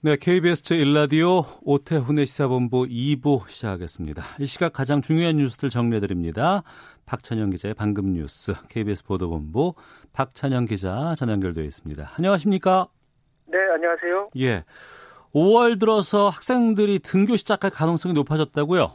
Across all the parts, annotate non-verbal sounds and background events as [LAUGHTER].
네, KBS 제1라디오 오태훈의 시사본부 2부 시작하겠습니다. 이 시각 가장 중요한 뉴스들 정리해드립니다. 박찬영 기자의 방금 뉴스, KBS 보도본부 박찬영 기자 전화 연결되어 있습니다. 안녕하십니까? 네, 안녕하세요. 예. 5월 들어서 학생들이 등교 시작할 가능성이 높아졌다고요?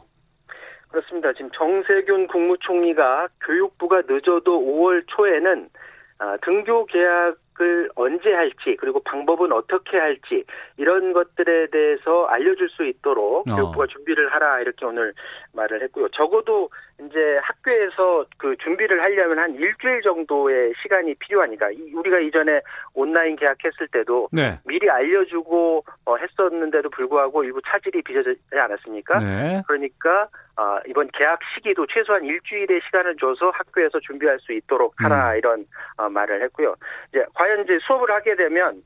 그렇습니다. 지금 정세균 국무총리가 교육부가 늦어도 5월 초에는 아, 등교 계약 을 언제 할지 그리고 방법은 어떻게 할지 이런 것들에 대해서 알려줄 수 있도록 어. 교육부가 준비를 하라 이렇게 오늘 말을 했고요. 적어도 이제 학교에서 그 준비를 하려면 한 일주일 정도의 시간이 필요하니까 이- 우리가 이전에 온라인 계약했을 때도 네. 미리 알려주고 어, 했었는데도 불구하고 일부 차질이 빚어지지 않았습니까? 네. 그러니까 아, 이번 계약 시기도 최소한 일주일의 시간을 줘서 학교에서 준비할 수 있도록 하라 음. 이런 어, 말을 했고요. 이제 과연 이제 수업을 하게 되면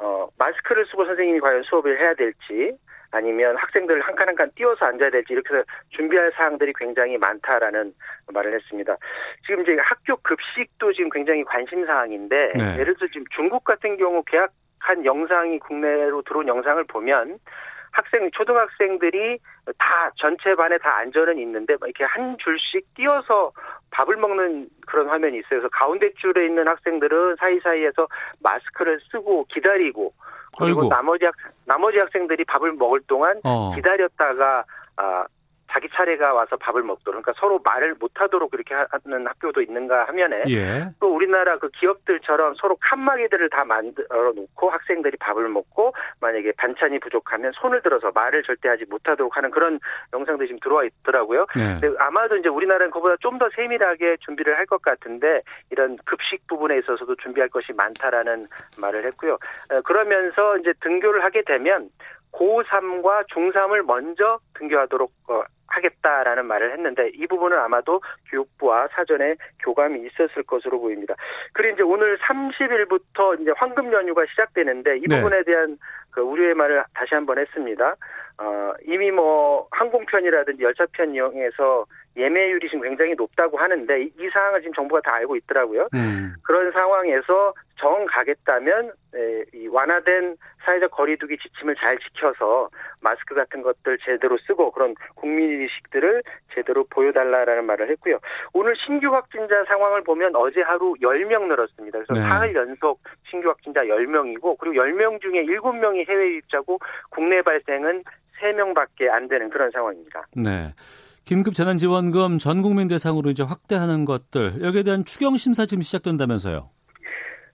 어, 마스크를 쓰고 선생님이 과연 수업을 해야 될지 아니면 학생들 한 칸 한 칸 띄워서 앉아야 될지 이렇게 해서 준비할 사항들이 굉장히 많다라는 말을 했습니다. 지금 이제 학교 급식도 지금 굉장히 관심 사항인데 네. 예를 들어 지금 중국 같은 경우 계약한 영상이 국내로 들어온 영상을 보면 학생 초등학생들이 다 전체 반에 다 앉아는 있는데 막 이렇게 한 줄씩 띄어서 밥을 먹는 그런 화면이 있어요. 그래서 가운데 줄에 있는 학생들은 사이사이에서 마스크를 쓰고 기다리고 그리고 아이고. 나머지 학 나머지 학생들이 밥을 먹을 동안 어. 기다렸다가 아 자기 차례가 와서 밥을 먹도록 그러니까 서로 말을 못하도록 그렇게 하는 학교도 있는가 하면에 예. 또 우리나라 그 기업들처럼 서로 칸막이들을 다 만들어 놓고 학생들이 밥을 먹고 만약에 반찬이 부족하면 손을 들어서 말을 절대 하지 못하도록 하는 그런 영상들이 지금 들어와 있더라고요. 네. 근데 아마도 이제 우리나라는 그보다 좀 더 세밀하게 준비를 할 것 같은데 이런 급식 부분에 있어서도 준비할 것이 많다라는 말을 했고요. 어, 그러면서 이제 등교를 하게 되면 고3과 중3을 먼저 등교하도록 어, 하겠다라는 말을 했는데 이 부분은 아마도 교육부와 사전에 교감이 있었을 것으로 보입니다. 그리고 이제 오늘 30일부터 이제 황금 연휴가 시작되는데 이 네. 부분에 대한 그 우려의 말을 다시 한번 했습니다. 어, 이미 뭐 항공편이라든지 열차편 이용해서 예매율이 지금 굉장히 높다고 하는데 이, 이 사항을 지금 정부가 다 알고 있더라고요. 음. 그런 상황에서 정 가겠다면 에, 이 완화된 사회적 거리두기 지침을 잘 지켜서 마스크 같은 것들 제대로 쓰고 그런 국민의식들을 제대로 보여달라라는 말을 했고요. 오늘 신규 확진자 상황을 보면 어제 하루 10명 늘었습니다. 그래서 네. 사흘 연속 신규 확진자 10명이고 그리고 10명 중에 7명이 해외 유입자고 국내 발생은 3명밖에 안 되는 그런 상황입니다. 네. 긴급 재난지원금 전 국민 대상으로 이제 확대하는 것들 여기에 대한 추경 심사 지금 시작된다면서요.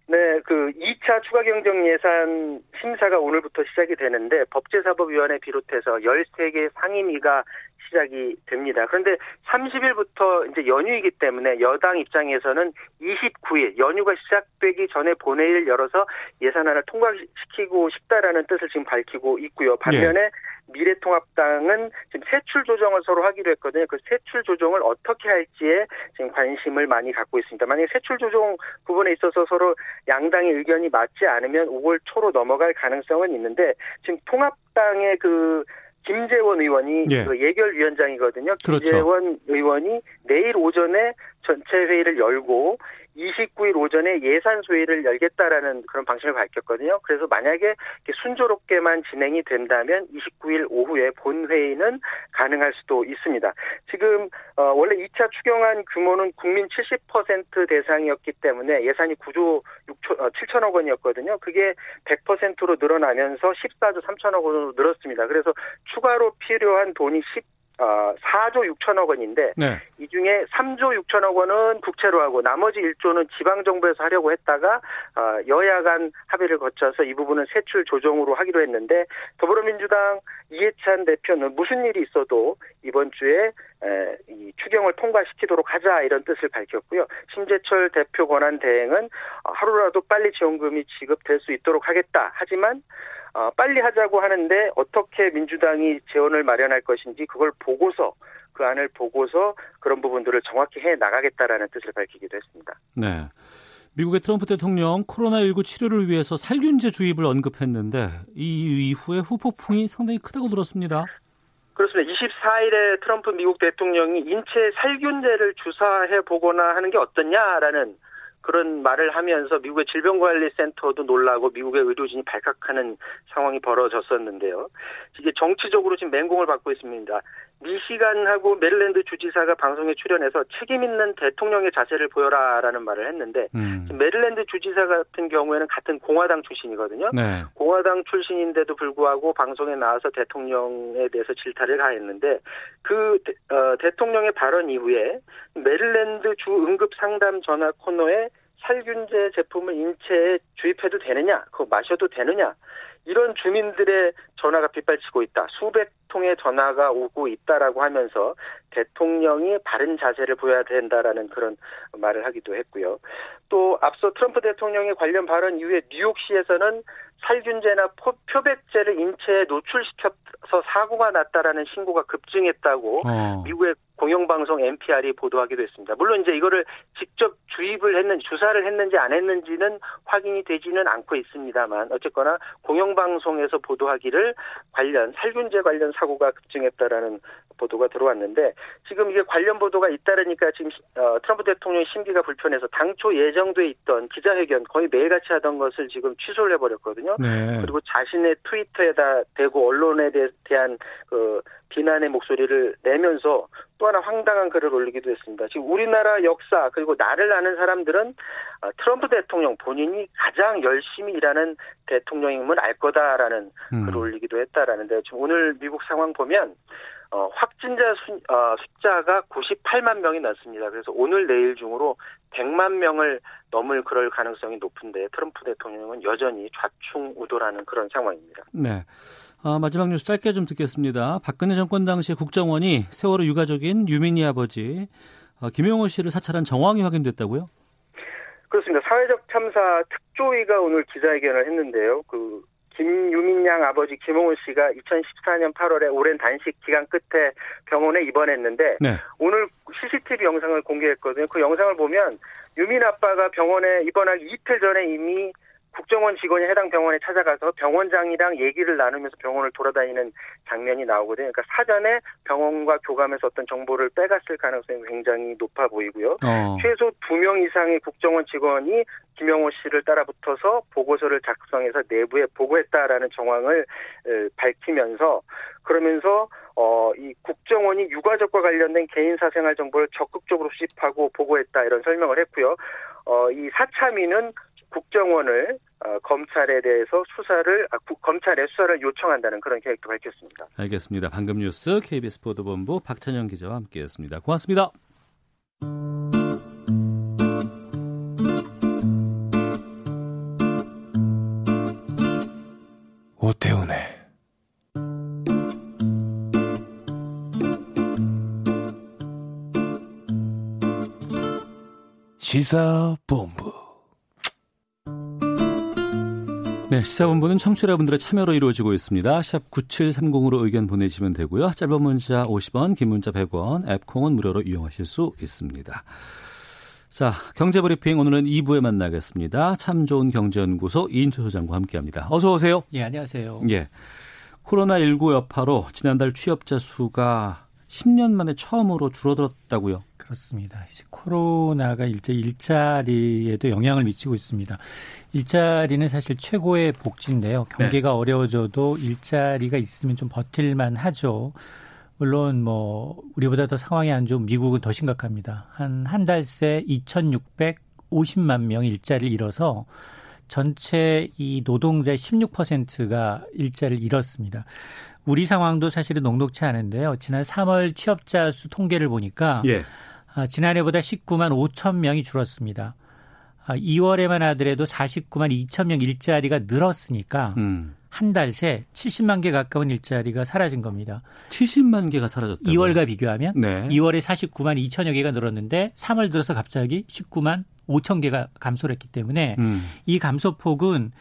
네, 그 2차 추가 경정 예산 심사가 오늘부터 시작이 되는데 법제사법위원회 비롯해서 13개 상임위가 시작이 됩니다. 그런데 30일부터 이제 연휴이기 때문에 여당 입장에서는 29일 연휴가 시작되기 전에 본회의를 열어서 예산안을 통과시키고 싶다라는 뜻을 지금 밝히고 있고요. 반면에 미래통합당은 지금 세출 조정을 서로 하기로 했거든요. 그 세출 조정을 어떻게 할지에 지금 관심을 많이 갖고 있습니다. 만약에 세출 조정 부분에 있어서 서로 양당의 의견이 맞지 않으면 5월 초로 넘어갈 가능성은 있는데 지금 통합당의 그 김재원 의원이 예. 그 예결위원장이거든요. 그렇죠. 김재원 의원이 내일 오전에 전체 회의를 열고 29일 오전에 예산 소위를 열겠다라는 그런 방침을 밝혔거든요. 그래서 만약에 순조롭게만 진행이 된다면 29일 오후에 본회의는 가능할 수도 있습니다. 지금 어, 원래 2차 추경안 규모는 국민 70% 대상이었기 때문에 예산이 9조 6천, 어, 7천억 원이었거든요. 그게 100%로 늘어나면서 14조 3천억 원으로 늘었습니다. 그래서 추가로 필요한 돈이 10 어, 4조 6천억 원인데 네. 이 중에 3조 6천억 원은 국채로 하고 나머지 1조는 지방 정부에서 하려고 했다가 어, 여야 간 합의를 거쳐서 이 부분은 세출 조정으로 하기로 했는데 더불어민주당 이해찬 대표는 무슨 일이 있어도 이번 주에 에, 이 추경을 통과시키도록 하자 이런 뜻을 밝혔고요. 심재철 대표 권한 대행은 어, 하루라도 빨리 지원금이 지급될 수 있도록 하겠다. 하지만 어, 빨리 하자고 하는데 어떻게 민주당이 재원을 마련할 것인지 그걸 보고서 그 안을 보고서 그런 부분들을 정확히 해 나가겠다라는 뜻을 밝히기도 했습니다. 네. 미국의 트럼프 대통령 코로나19 치료를 위해서 살균제 주입을 언급했는데 이 이후에 후폭풍이 상당히 크다고 들었습니다. 그렇습니다. 24일에 트럼프 미국 대통령이 인체 살균제를 주사해 보거나 하는 게 어떻냐라는 그런 말을 하면서 미국의 질병관리센터도 놀라고 미국의 의료진이 발칵하는 상황이 벌어졌었는데요. 이게 정치적으로 지금 맹공을 받고 있습니다. 미시간하고 메릴랜드 주지사가 방송에 출연해서 책임 있는 대통령의 자세를 보여라라는 말을 했는데 음. 메릴랜드 주지사 같은 경우에는 같은 공화당 출신이거든요. 네. 공화당 출신인데도 불구하고 방송에 나와서 대통령에 대해서 질타를 가했는데 그 어, 대통령의 발언 이후에 메릴랜드 주 응급 상담 전화 코너에 살균제 제품을 인체에 주입해도 되느냐, 그거 마셔도 되느냐, 이런 주민들의 전화가 빗발치고 있다. 수백 통의 전화가 오고 있다라고 하면서 대통령이 바른 자세를 보여야 된다라는 그런 말을 하기도 했고요. 또 앞서 트럼프 대통령의 관련 발언 이후에 뉴욕시에서는 살균제나 표백제를 인체에 노출시켜서 사고가 났다라는 신고가 급증했다고 어. 미국의 공영방송 NPR이 보도하기도 했습니다. 물론 이제 이거를 직접 주입을 했는지 주사를 했는지 안 했는지는 확인이 되지는 않고 있습니다만 어쨌거나 공영방송에서 보도하기를 관련 살균제 관련 사고가 급증했다라는 보도가 들어왔는데 지금 이게 관련 보도가 잇따르니까 지금 어, 트럼프 대통령 심기가 불편해서 당초 예정돼 있던 기자회견 거의 매일같이 하던 것을 지금 취소를 해버렸거든요. 네. 그리고 자신의 트위터에다 대고 언론에 대한 그 비난의 목소리를 내면서 또 하나 황당한 글을 올리기도 했습니다. 지금 우리나라 역사 그리고 나를 아는 사람들은 어, 트럼프 대통령 본인이 가장 열심히 일하는 대통령임을 알 거다라는 음. 글을 올리기도 했다라는데 지금 오늘 미국 상황 보면 어, 확진자 수, 어, 숫자가 98만 명이 넘습니다. 그래서 오늘 내일 중으로 100만 명을 넘을 그럴 가능성이 높은데 트럼프 대통령은 여전히 좌충우돌하는 그런 상황입니다. 네. 아, 마지막 뉴스 짧게 좀 듣겠습니다. 박근혜 정권 당시 국정원이 세월호 유가족인 유민희 아버지 어, 김용호 씨를 사찰한 정황이 확인됐다고요? 그렇습니다. 사회적 참사 특조위가 오늘 기자회견을 했는데요. 그 김유민 양 아버지 김홍훈 씨가 2014년 8월에 오랜 단식 기간 끝에 병원에 입원했는데 네. 오늘 CCTV 영상을 공개했거든요. 그 영상을 보면 유민 아빠가 병원에 입원하기 이틀 전에 이미 국정원 직원이 해당 병원에 찾아가서 병원장이랑 얘기를 나누면서 병원을 돌아다니는 장면이 나오거든요. 그러니까 사전에 병원과 교감해서 어떤 정보를 빼갔을 가능성이 굉장히 높아 보이고요. 어. 최소 두 명 이상의 국정원 직원이 김영호 씨를 따라붙어서 보고서를 작성해서 내부에 보고했다라는 정황을 밝히면서 그러면서 어, 이 국정원이 유가족과 관련된 개인 사생활 정보를 적극적으로 수집하고 보고했다 이런 설명을 했고요. 어, 이 사참위는 국정원을 어, 검찰에 대해서 수사를 아, 구, 검찰에 수사를 요청한다는 그런 계획도 밝혔습니다. 알겠습니다. 방금 뉴스 KBS 보도본부 박찬영 기자와 함께했습니다. 고맙습니다. 오태훈의 시사본부 네, 시사본부는 청취자분들의 참여로 이루어지고 있습니다. 샵 9730으로 의견 보내주시면 되고요. 짧은 문자 50원, 긴 문자 100원, 앱 콩은 무료로 이용하실 수 있습니다. 자, 경제브리핑 오늘은 2부에 만나겠습니다. 참 좋은 경제연구소 이인철 소장과 함께합니다. 어서 오세요. 예, 안녕하세요. 예. 코로나19 여파로 지난달 취업자 수가 10년 만에 처음으로 줄어들었다고요? 그렇습니다. 코로나가 일제 일자리에도 영향을 미치고 있습니다. 일자리는 사실 최고의 복지인데요. 경기가 네. 어려워져도 일자리가 있으면 좀 버틸만 하죠. 물론 뭐 우리보다 더 상황이 안 좋은 미국은 더 심각합니다. 한 한 달 새 2,650만 명 일자리를 잃어서 전체 이 노동자의 16%가 일자리를 잃었습니다. 우리 상황도 사실은 녹록치 않은데요. 지난 3월 취업자 수 통계를 보니까 예. 아, 지난해보다 19만 5천 명이 줄었습니다. 아, 2월에만 하더라도 49만 2천 명 일자리가 늘었으니까 음. 한달 새 70만 개 가까운 일자리가 사라진 겁니다. 70만 개가 사라졌다. 2월과 비교하면 네. 2월에 49만 2천여 개가 늘었는데 3월 들어서 갑자기 19만 5천 개가 감소를 했기 때문에 음. 이 감소폭은 어,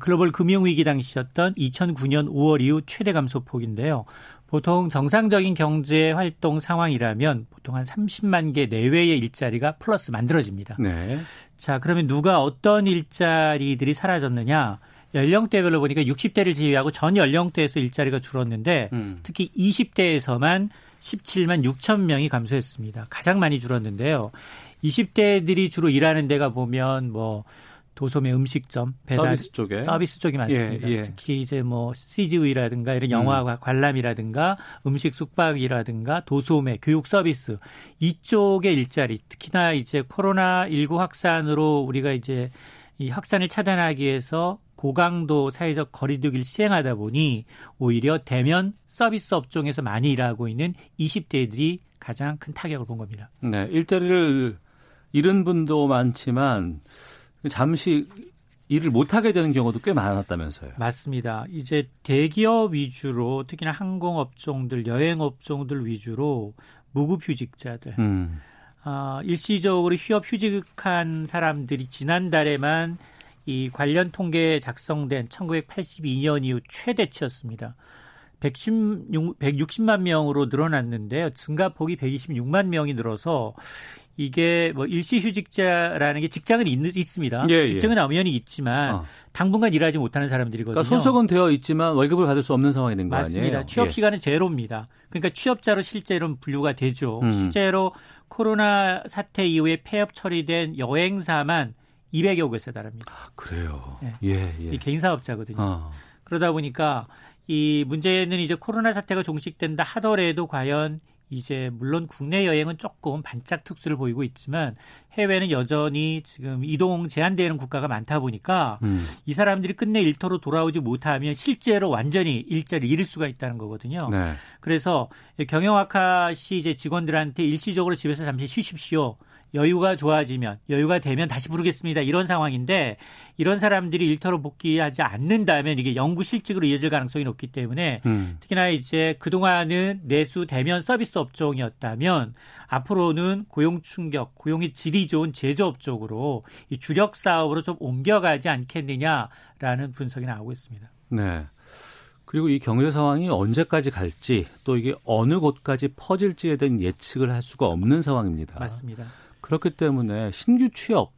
글로벌 금융위기 당시였던 2009년 5월 이후 최대 감소폭인데요. 보통 정상적인 경제 활동 상황이라면 보통 한 30만 개 내외의 일자리가 플러스 만들어집니다. 네. 자, 그러면 누가 어떤 일자리들이 사라졌느냐? 연령대별로 보니까 60대를 제외하고 전 연령대에서 일자리가 줄었는데 음. 특히 20대에서만 17만 6천 명이 감소했습니다. 가장 많이 줄었는데요. 20대들이 주로 일하는 데가 보면 뭐 도소매 음식점, 배달 서비스 쪽에 서비스 쪽이 많습니다. 예, 예. 특히 이제 뭐 CGV라든가 이런 영화 음. 관람이라든가 음식 숙박이라든가 도소매, 교육 서비스 이쪽의 일자리 특히나 이제 코로나 19 확산으로 우리가 이제 이 확산을 차단하기 위해서 고강도 사회적 거리두기를 시행하다 보니 오히려 대면 서비스 업종에서 많이 일하고 있는 20대들이 가장 큰 타격을 본 겁니다. 네, 일자리를 잃은 분도 많지만 잠시 일을 못하게 되는 경우도 꽤 많았다면서요. 맞습니다. 이제 대기업 위주로 특히나 항공업종들, 여행업종들 위주로 무급휴직자들, 음, 아, 일시적으로 휴업 휴직한 사람들이 지난달에만 이 관련 통계에 작성된 1982년 이후 최대치였습니다. 116, 160만 명으로 늘어났는데요. 증가폭이 126만 명이 늘어서 이게 뭐 일시휴직자라는 게 직장은 있, 있습니다. 예, 예. 직장은 엄연히 있지만 어. 당분간 일하지 못하는 사람들이거든요. 그러니까 소속은 되어 있지만 월급을 받을 수 없는 상황이 된 거 아니에요? 맞습니다. 취업 예. 시간은 제로입니다. 그러니까 취업자로 실제로는 분류가 되죠. 음. 실제로 코로나 사태 이후에 폐업 처리된 여행사만 200여 곳에 달합니다. 그래요. 예. 예, 예. 이 개인 사업자거든요. 어. 그러다 보니까 이 문제는 이제 코로나 사태가 종식된다 하더라도 과연 이제 물론 국내 여행은 조금 반짝 특수를 보이고 있지만 해외는 여전히 지금 이동 제한되는 국가가 많다 보니까 음. 이 사람들이 끝내 일터로 돌아오지 못하면 실제로 완전히 일자리를 잃을 수가 있다는 거거든요. 네. 그래서 경영학과 시 이제 직원들한테 일시적으로 집에서 잠시 쉬십시오. 여유가 좋아지면 여유가 되면 다시 부르겠습니다. 이런 상황인데 이런 사람들이 일터로 복귀하지 않는다면 이게 영구 실직으로 이어질 가능성이 높기 때문에 음. 특히나 이제 그동안은 내수 대면 서비스 업종이었다면 앞으로는 고용 충격, 고용의 질이 좋은 제조업 쪽으로 이 주력 사업으로 좀 옮겨가지 않겠느냐라는 분석이 나오고 있습니다. 네. 그리고 이 경제 상황이 언제까지 갈지 또 이게 어느 곳까지 퍼질지에 대한 예측을 할 수가 없는 상황입니다. 맞습니다. 그렇기 때문에 신규 취업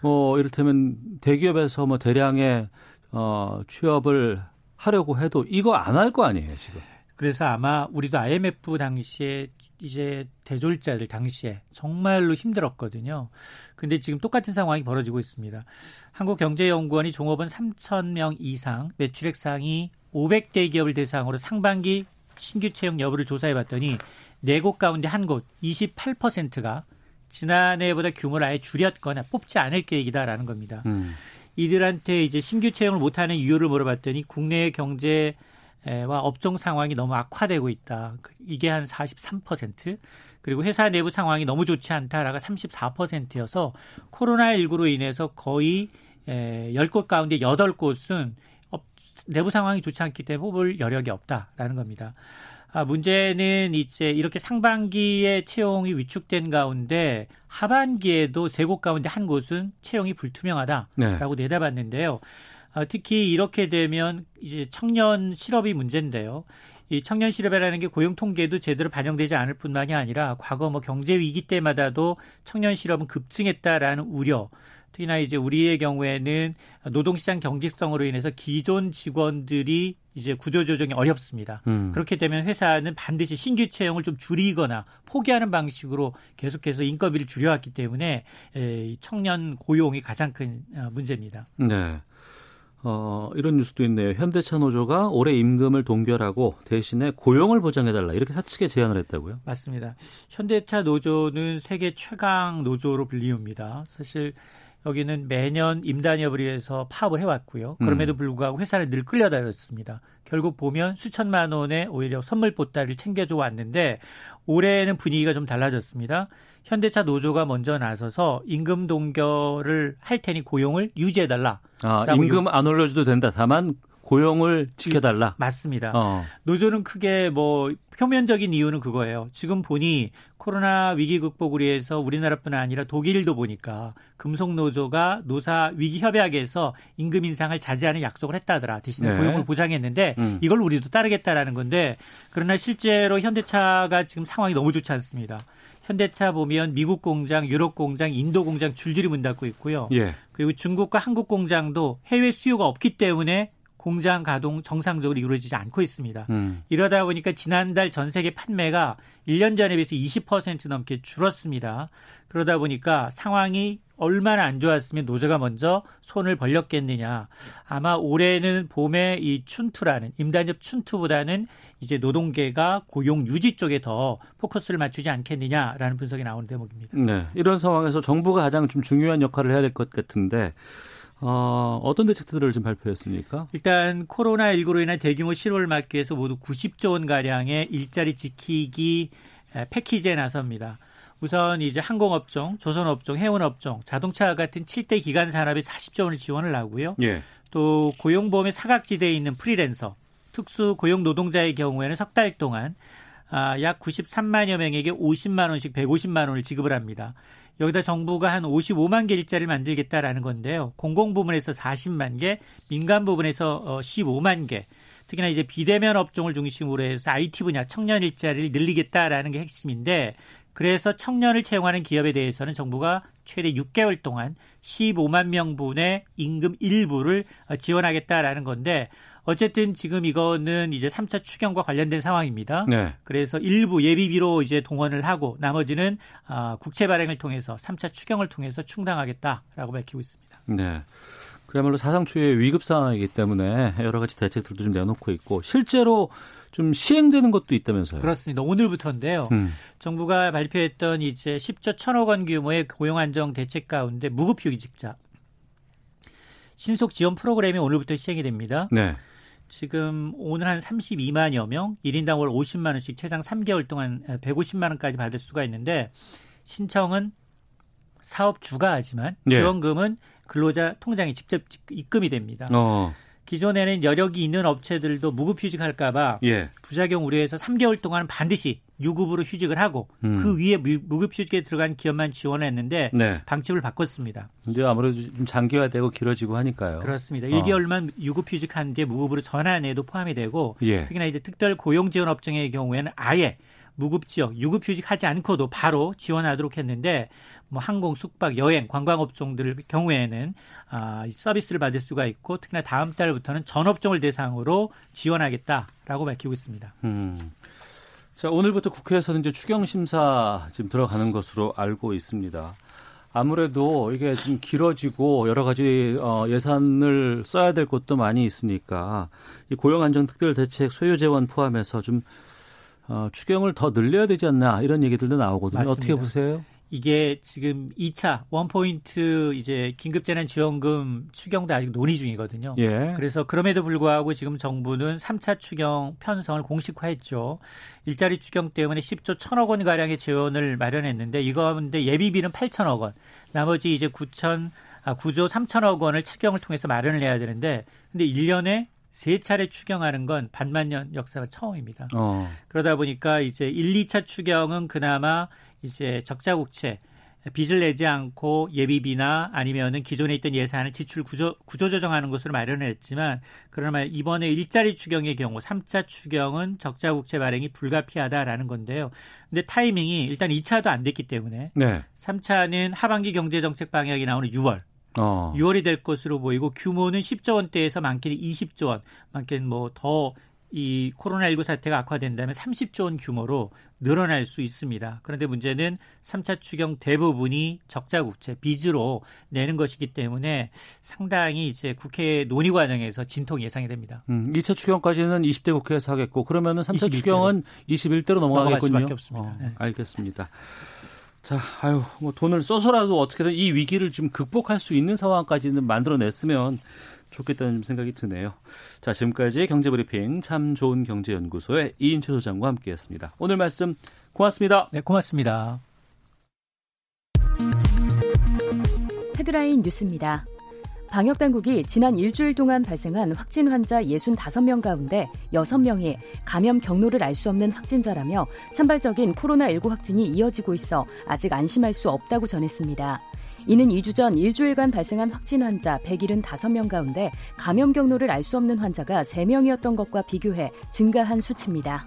뭐 이를테면 대기업에서 뭐 대량의 어 취업을 하려고 해도 이거 안 할 거 아니에요, 지금. 그래서 아마 우리도 IMF 당시에 이제 대졸자들 당시에 정말로 힘들었거든요. 근데 지금 똑같은 상황이 벌어지고 있습니다. 한국경제연구원이 종업원 3천 명 이상 매출액 상위 500대 기업을 대상으로 상반기 신규 채용 여부를 조사해 봤더니 네 곳 가운데 한 곳 28%가 지난해보다 규모를 아예 줄였거나 뽑지 않을 계획이다라는 겁니다. 음. 이들한테 이제 신규 채용을 못하는 이유를 물어봤더니 국내 경제 와 업종 상황이 너무 악화되고 있다. 그 이게 한 43%. 그리고 회사 내부 상황이 너무 좋지 않다라가 34%여서 코로나19로 인해서 거의 10곳 가운데 8곳은 내부 상황이 좋지 않기 때문에 뽑을 여력이 없다라는 겁니다. 아, 문제는 이제 이렇게 상반기에 채용이 위축된 가운데 하반기에도 세 곳 가운데 한 곳은 채용이 불투명하다라고 네. 내다봤는데요. 아, 특히 이렇게 되면 이제 청년 실업이 문제인데요. 이 청년 실업이라는 게 고용 통계도 제대로 반영되지 않을 뿐만이 아니라 과거 뭐 경제 위기 때마다도 청년 실업은 급증했다라는 우려. 특히나 이제 우리의 경우에는 노동시장 경직성으로 인해서 기존 직원들이 이제 구조조정이 어렵습니다. 음. 그렇게 되면 회사는 반드시 신규 채용을 좀 줄이거나 포기하는 방식으로 계속해서 인건비를 줄여왔기 때문에 에, 청년 고용이 가장 큰 어, 문제입니다. 네. 어, 이런 뉴스도 있네요. 현대차 노조가 올해 임금을 동결하고 대신에 고용을 보장해달라 이렇게 사측에 제안을 했다고요? 맞습니다. 현대차 노조는 세계 최강 노조로 불리웁니다. 사실 여기는 매년 임단협을 위해서 파업을 해왔고요. 그럼에도 불구하고 회사를 늘 끌려다녔습니다. 결국 보면 수천만 원의 오히려 선물 보따리를 챙겨줘 왔는데 올해는 분위기가 좀 달라졌습니다. 현대차 노조가 먼저 나서서 임금 동결을 할 테니 고용을 유지해달라. 아, 임금 안 올려줘도 된다. 다만 고용을 지켜달라. 맞습니다. 어. 노조는 크게 뭐 표면적인 이유는 그거예요. 지금 보니 코로나 위기 극복을 위해서 우리나라뿐 아니라 독일도 보니까 금속 노조가 노사 위기 협약에서 임금 인상을 자제하는 약속을 했다더라. 대신에 네. 고용을 보장했는데 음. 이걸 우리도 따르겠다라는 건데 그러나 실제로 현대차가 지금 상황이 너무 좋지 않습니다. 현대차 보면 미국 공장, 유럽 공장, 인도 공장 줄줄이 문 닫고 있고요. 예. 그리고 중국과 한국 공장도 해외 수요가 없기 때문에 공장 가동 정상적으로 이루어지지 않고 있습니다. 음. 이러다 보니까 지난달 전 세계 판매가 1년 전에 비해서 20% 넘게 줄었습니다. 그러다 보니까 상황이 얼마나 안 좋았으면 노조가 먼저 손을 벌렸겠느냐. 아마 올해는 봄에 이 춘투라는 임단협 춘투보다는 이제 노동계가 고용 유지 쪽에 더 포커스를 맞추지 않겠느냐라는 분석이 나오는 대목입니다. 네. 이런 상황에서 정부가 가장 좀 중요한 역할을 해야 될 것 같은데 어, 어떤 대책들을 좀 발표했습니까? 일단 코로나19로 인한 대규모 실업을 막기 위해서 모두 90조 원 가량의 일자리 지키기 에, 패키지에 나섭니다. 우선 이제 항공업종, 조선업종, 해운업종, 자동차 같은 7대 기간 산업에 40조 원을 지원을 하고요. 예. 또 고용보험의 사각지대에 있는 프리랜서, 특수 고용 노동자의 경우에는 석 달 동안 아, 약 93만여 명에게 50만 원씩 150만 원을 지급을 합니다. 여기다 정부가 한 55만 개 일자리를 만들겠다라는 건데요. 공공 부문에서 40만 개, 민간 부분에서 어, 15만 개. 특히나 이제 비대면 업종을 중심으로 해서 IT 분야 청년 일자리를 늘리겠다라는 게 핵심인데 그래서 청년을 채용하는 기업에 대해서는 정부가 최대 6개월 동안 15만 명분의 임금 일부를 어, 지원하겠다라는 건데 어쨌든 지금 이거는 이제 3차 추경과 관련된 상황입니다. 네. 그래서 일부 예비비로 이제 동원을 하고 나머지는 아, 국채 발행을 통해서 3차 추경을 통해서 충당하겠다라고 밝히고 있습니다. 네. 그야말로 사상 초유의 위급 상황이기 때문에 여러 가지 대책들도 좀 내놓고 있고 실제로 좀 시행되는 것도 있다면서요. 그렇습니다. 오늘부터인데요. 음. 정부가 발표했던 이제 10조 1천억 원 규모의 고용 안정 대책 가운데 무급휴직자 신속 지원 프로그램이 오늘부터 시행이 됩니다. 네. 지금 오늘 한 32만여 명, 1인당 월 50만 원씩 최장 3개월 동안 150만 원까지 받을 수가 있는데 신청은 사업 주가 하지만 네. 지원금은 근로자 통장에 직접 입금이 됩니다. 어. 기존에는 여력이 있는 업체들도 무급휴직할까봐 예. 부작용 우려해서 3개월 동안 반드시 유급으로 휴직을 하고 음. 그 위에 무- 무급휴직에 들어간 기업만 지원을 했는데 네. 방침을 바꿨습니다. 이제 아무래도 좀 장기화되고 길어지고 하니까요. 그렇습니다. 어. 1개월만 유급휴직한 뒤에 무급으로 전환에도 포함이 되고 예. 특히나 이제 특별 고용 지원 업종의 경우에는 아예 무급 지역, 유급 휴직하지 않고도 바로 지원하도록 했는데 뭐 항공, 숙박, 여행, 관광 업종들 경우에는 아, 이 서비스를 받을 수가 있고 특히나 다음 달부터는 전 업종을 대상으로 지원하겠다라고 밝히고 있습니다. 음. 자, 오늘부터 국회에서는 이제 추경 심사 지금 들어가는 것으로 알고 있습니다. 아무래도 이게 좀 길어지고 여러 가지 어, 예산을 써야 될 곳도 많이 있으니까 이 고용안정특별대책 소요 재원 포함해서 좀 어, 추경을 더 늘려야 되지 않나 이런 얘기들도 나오거든요. 맞습니다. 어떻게 보세요? 이게 지금 2차 원포인트 이제 긴급재난지원금 추경도 아직 논의 중이거든요. 예. 그래서 그럼에도 불구하고 지금 정부는 3차 추경 편성을 공식화했죠. 일자리 추경 때문에 10조 1천억 원 가량의 재원을 마련했는데 이 가운데 예비비는 8천억 원, 나머지 이제 9천 아 9조 3천억 원을 추경을 통해서 마련을 해야 되는데 근데 1년에 세 차례 추경하는 건 반만년 역사가 처음입니다. 어. 그러다 보니까 이제 1, 2차 추경은 그나마 이제 적자 국채 빚을 내지 않고 예비비나 아니면은 기존에 있던 예산을 지출 구조, 구조 조정하는 것으로 마련을 했지만 그러나 이번에 일자리 추경의 경우 3차 추경은 적자 국채 발행이 불가피하다라는 건데요. 근데 타이밍이 일단 2차도 안 됐기 때문에 네. 3차는 하반기 경제 정책 방향이 나오는 6월 어. 6월이 될 것으로 보이고 규모는 10조 원대에서 많게는 20조 원, 많게는 뭐 더 이 코로나19 사태가 악화된다면 30조 원 규모로 늘어날 수 있습니다. 그런데 문제는 3차 추경 대부분이 적자 국채 빚으로 내는 것이기 때문에 상당히 이제 국회 논의 과정에서 진통 예상이 됩니다. 음, 2차 추경까지는 20대 국회에서 하겠고 그러면은 3차 21대 로. 추경은 21대로 넘어갈 넘어가겠군요. 수밖에 없습니다. 어, 네. 알겠습니다. 자, 아유, 뭐 돈을 써서라도 어떻게든 이 위기를 좀 극복할 수 있는 상황까지는 만들어냈으면 좋겠다는 생각이 드네요. 자, 지금까지 경제브리핑 참 좋은 경제연구소의 이인철 소장과 함께했습니다. 오늘 말씀 고맙습니다. 네, 고맙습니다. 헤드라인 뉴스입니다. 방역당국이 지난 일주일 동안 발생한 확진 환자 65명 가운데 6명이 감염 경로를 알 수 없는 확진자라며 산발적인 코로나19 확진이 이어지고 있어 아직 안심할 수 없다고 전했습니다. 이는 2주 전 일주일간 발생한 확진 환자 175명 가운데 감염 경로를 알 수 없는 환자가 3명이었던 것과 비교해 증가한 수치입니다.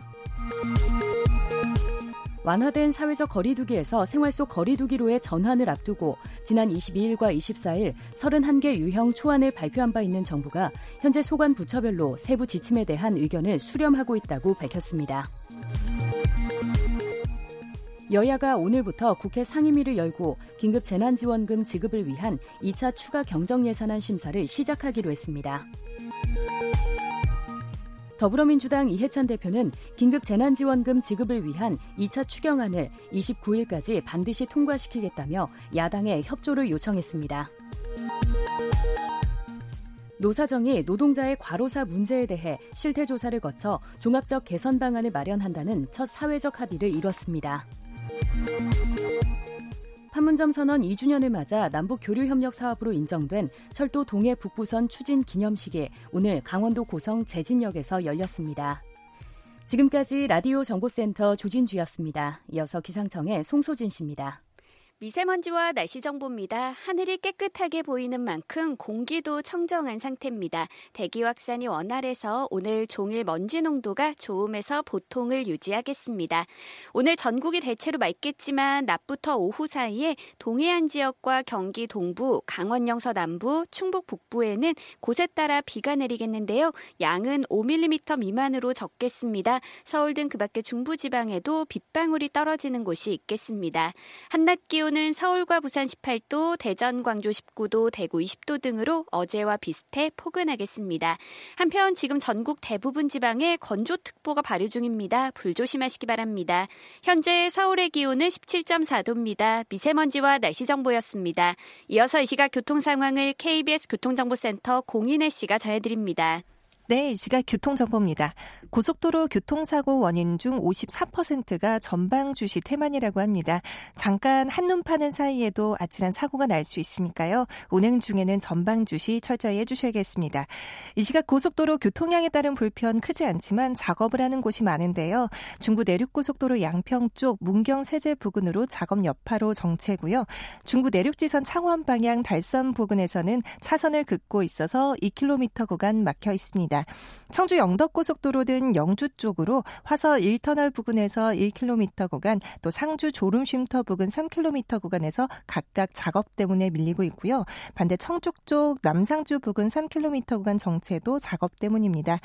완화된 사회적 거리두기에서 생활 속 거리두기로의 전환을 앞두고 지난 22일과 24일 31개 유형 초안을 발표한 바 있는 정부가 현재 소관 부처별로 세부 지침에 대한 의견을 수렴하고 있다고 밝혔습니다. 여야가 오늘부터 국회 상임위를 열고 긴급 재난지원금 지급을 위한 2차 추가 경정 예산안 심사를 시작하기로 했습니다. 더불어민주당 이해찬 대표는 긴급 재난지원금 지급을 위한 2차 추경안을 29일까지 반드시 통과시키겠다며 야당에 협조를 요청했습니다. 노사정이 노동자의 과로사 문제에 대해 실태조사를 거쳐 종합적 개선 방안을 마련한다는 첫 사회적 합의를 이뤘습니다. 판문점 선언 2주년을 맞아 남북 교류 협력 사업으로 인정된 철도 동해 북부선 추진 기념식이 오늘 강원도 고성 제진역에서 열렸습니다. 지금까지 라디오 정보센터 조진주였습니다. 이어서 기상청의 송소진 씨입니다. 미세먼지와 날씨 정보입니다. 하늘이 깨끗하게 보이는 만큼 공기도 청정한 상태입니다. 대기 확산이 원활해서 오늘 종일 먼지 농도가 좋음에서 보통을 유지하겠습니다. 오늘 전국이 대체로 맑겠지만 낮부터 오후 사이에 동해안 지역과 경기 동부, 강원 영서 남부, 충북 북부에는 곳에 따라 비가 내리겠는데요. 양은 5mm 미만으로 적겠습니다. 서울 등 그 밖의 중부 지방에도 빗방울이 떨어지는 곳이 있겠습니다. 한낮 기온 기온은 서울과 부산 18도, 대전, 광주 19도, 대구 20도 등으로 어제와 비슷해 포근하겠습니다. 한편 지금 전국 대부분 지방에 건조특보가 발효 중입니다. 불조심하시기 바랍니다. 현재 서울의 기온은 17.4도입니다. 미세먼지와 날씨 정보였습니다. 이어서 이 시각 교통 상황을 KBS 교통정보센터 공인혜 씨가 전해드립니다. 네, 이 시각 교통정보입니다. 고속도로 교통사고 원인 중 54%가 전방 주시 태만이라고 합니다. 잠깐 한눈 파는 사이에도 아찔한 사고가 날 수 있으니까요. 운행 중에는 전방 주시 철저히 해주셔야겠습니다. 이 시각 고속도로 교통량에 따른 불편 크지 않지만 작업을 하는 곳이 많은데요. 중부 내륙고속도로 양평 쪽 문경 세제 부근으로 작업 여파로 정체고요. 중부 내륙지선 창원 방향 달선 부근에서는 차선을 긋고 있어서 2km 구간 막혀 있습니다. 청주 영덕고속도로 등 영주 쪽으로 화서 1터널 부근에서 1km 구간, 또 상주 졸음쉼터 부근 3km 구간에서 각각 작업 때문에 밀리고 있고요. 반대 청주 쪽 남상주 부근 3km 구간 정체도 작업 때문입니다.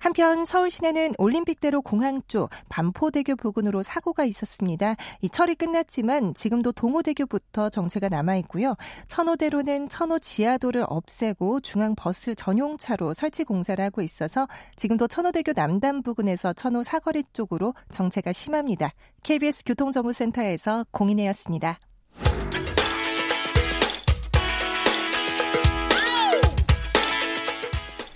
한편 서울 시내는 올림픽대로 공항 쪽 반포대교 부근으로 사고가 있었습니다. 이 처리 끝났지만 지금도 동호대교부터 정체가 남아 있고요. 천호대로는 천호 지하도를 없애고 중앙 버스 전용차로 설치 공사를 하고 있어서 지금도 천호대교 남단 부근에서 천호 사거리 쪽으로 정체가 심합니다. KBS 교통정보센터에서 공인혜였습니다.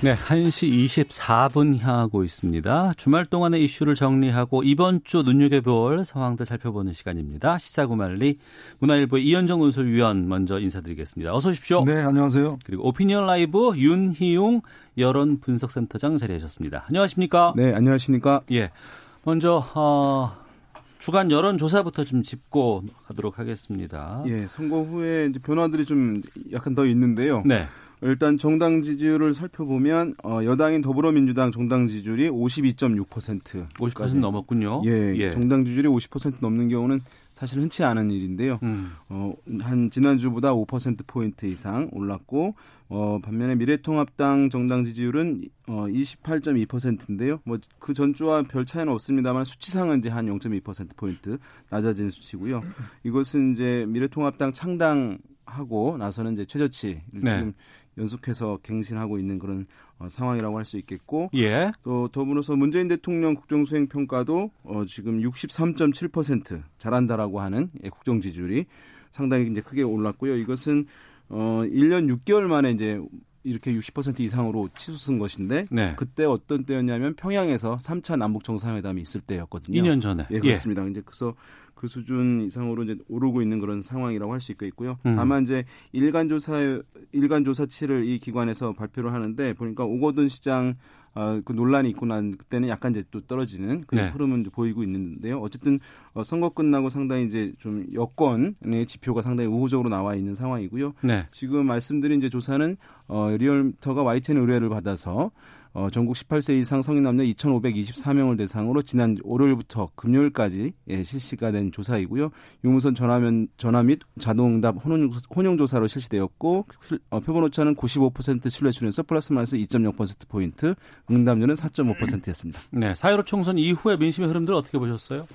네, 1시 24분 향하고 있습니다. 주말 동안의 이슈를 정리하고 이번 주 눈여겨볼 상황들 살펴보는 시간입니다. 시사구말리 문화일보 이현정 운설위원 먼저 인사드리겠습니다. 어서 오십시오. 네, 안녕하세요. 그리고 오피니언 라이브 윤희용 여론 분석센터장 자리하셨습니다. 안녕하십니까? 네, 안녕하십니까? 예. 먼저 어, 주간 여론 조사부터 좀 짚고 가도록 하겠습니다. 예, 선거 후에 이제 변화들이 좀 약간 더 있는데요. 네. 일단 정당 지지율을 살펴보면 어, 여당인 더불어민주당 정당 지지율이 52.6%. 50% 넘었군요. 예, 예, 정당 지지율이 50% 넘는 경우는 사실 흔치 않은 일인데요. 음. 어, 한 지난주보다 5% 포인트 이상 올랐고 어, 반면에 미래통합당 정당 지지율은 어, 28.2%인데요. 뭐 그 전주와 별 차이는 없습니다만 수치상은 이제 한 0.2% 포인트 낮아진 수치고요. 이것은 이제 미래통합당 창당 하고 나서는 이제 최저치 네. 지금 연속해서 갱신하고 있는 그런 어, 상황이라고 할 수 있겠고 예. 또 더불어서 문재인 대통령 국정 수행 평가도 어, 지금 63.7% 잘한다라고 하는 예, 국정 지지율이 상당히 이제 크게 올랐고요. 이것은 어 1년 6개월 만에 이제 이렇게 60% 이상으로 치솟은 것인데 네. 그때 어떤 때였냐면 평양에서 3차 남북 정상회담이 있을 때였거든요. 2년 전에. 예, 그렇습니다. 예. 이제 그래서 그 수준 이상으로 이제 오르고 있는 그런 상황이라고 할 수 있겠고요. 음. 다만 이제 일간 조사 일간 조사치를 이 기관에서 발표를 하는데 보니까 오거돈 시장 어, 그 논란이 있고 난 그때는 약간 이제 또 떨어지는 그 네. 흐름은 보이고 있는데요. 어쨌든 어, 선거 끝나고 상당히 이제 좀 여권의 지표가 상당히 우호적으로 나와 있는 상황이고요. 네. 지금 말씀드린 이제 조사는 어, 리얼미터가 YTN 의뢰를 받아서 어, 전국 18세 이상 성인 남녀 2,524명을 대상으로 지난 월요일부터 금요일까지 예, 실시가 된 조사이고요. 유무선 전화면접 및 자동응답 혼용, 혼용조사로 실시되었고 어, 표본 오차는 95% 신뢰 수준에서 플러스 마이너스 2.0% 포인트, 응답률은 4.5%였습니다. 네, 4.15 총선 이후의 민심의 흐름들 어떻게 보셨어요?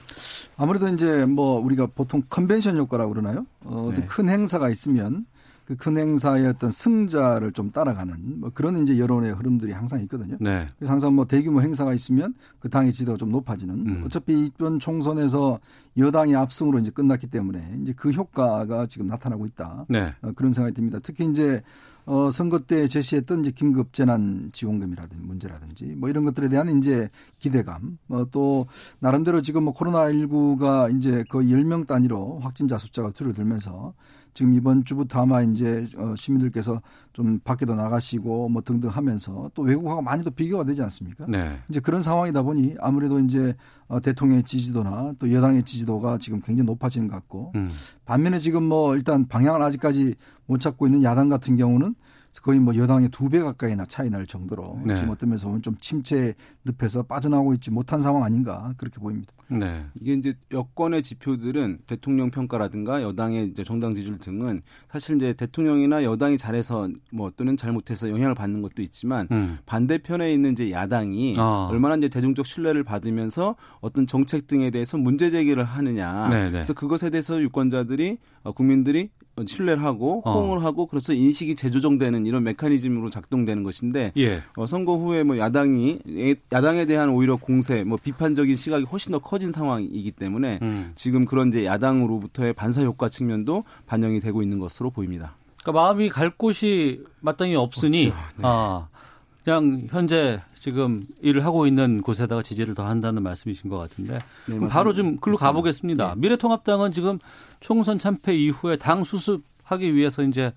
아무래도 이제 뭐 우리가 보통 컨벤션 효과라고 그러나요? 어, 네. 큰 행사가 있으면 그 큰 행사의 어떤 승자를 좀 따라가는 뭐 그런 이제 여론의 흐름들이 항상 있거든요. 네. 그래서 항상 뭐 대규모 행사가 있으면 그 당의 지도가 좀 높아지는. 음. 어차피 이번 총선에서 여당이 압승으로 이제 끝났기 때문에 이제 그 효과가 지금 나타나고 있다. 네. 어, 그런 생각이 듭니다. 특히 이제 어, 선거 때 제시했던 이제 긴급 재난 지원금이라든지 문제라든지 뭐 이런 것들에 대한 이제 기대감, 어, 또 나름대로 지금 뭐 코로나19가 이제 거의 10명 단위로 확진자 숫자가 줄어들면서 지금 이번 주부터 아마 이제 어, 시민들께서 좀 밖에도 나가시고 뭐 등등 하면서 또 외국하고 많이 또 비교가 되지 않습니까? 네. 이제 그런 상황이다 보니 아무래도 이제 어, 대통령의 지지도나 또 여당의 지지도가 지금 굉장히 높아지는 것 같고 음. 반면에 지금 뭐 일단 방향을 아직까지 못 찾고 있는 야당 같은 경우는 거의 뭐 여당의 두 배 가까이나 차이 날 정도로 네. 지금 어떤 면에서 보면 좀 침체 늪에서 빠져나오고 있지 못한 상황 아닌가 그렇게 보입니다. 네. 이게 이제 여권의 지표들은 대통령 평가라든가 여당의 이제 정당 지지율 등은 사실 이제 대통령이나 여당이 잘해서 뭐 또는 잘못해서 영향을 받는 것도 있지만 음. 반대편에 있는 이제 야당이 아. 얼마나 이제 대중적 신뢰를 받으면서 어떤 정책 등에 대해서 문제 제기를 하느냐. 네네. 그래서 그것에 대해서 유권자들이 어, 국민들이 신뢰를 하고 어. 호응을 하고 그래서 인식이 재조정되는 이런 메커니즘으로 작동되는 것인데 예. 어, 선거 후에 뭐 야당이 예, 야당에 대한 오히려 공세, 뭐 비판적인 시각이 훨씬 더 커진 상황이기 때문에 음. 지금 그런 이제 야당으로부터의 반사 효과 측면도 반영이 되고 있는 것으로 보입니다. 그러니까 마음이 갈 곳이 마땅히 없으니 없죠. 네. 아 그냥 현재 지금 일을 하고 있는 곳에다가 지지를 더 한다는 말씀이신 것 같은데 네, 바로. 좀 글로 맞습니다. 가보겠습니다. 미래통합당은 지금 총선 참패 이후에 당 수습하기 위해서 이제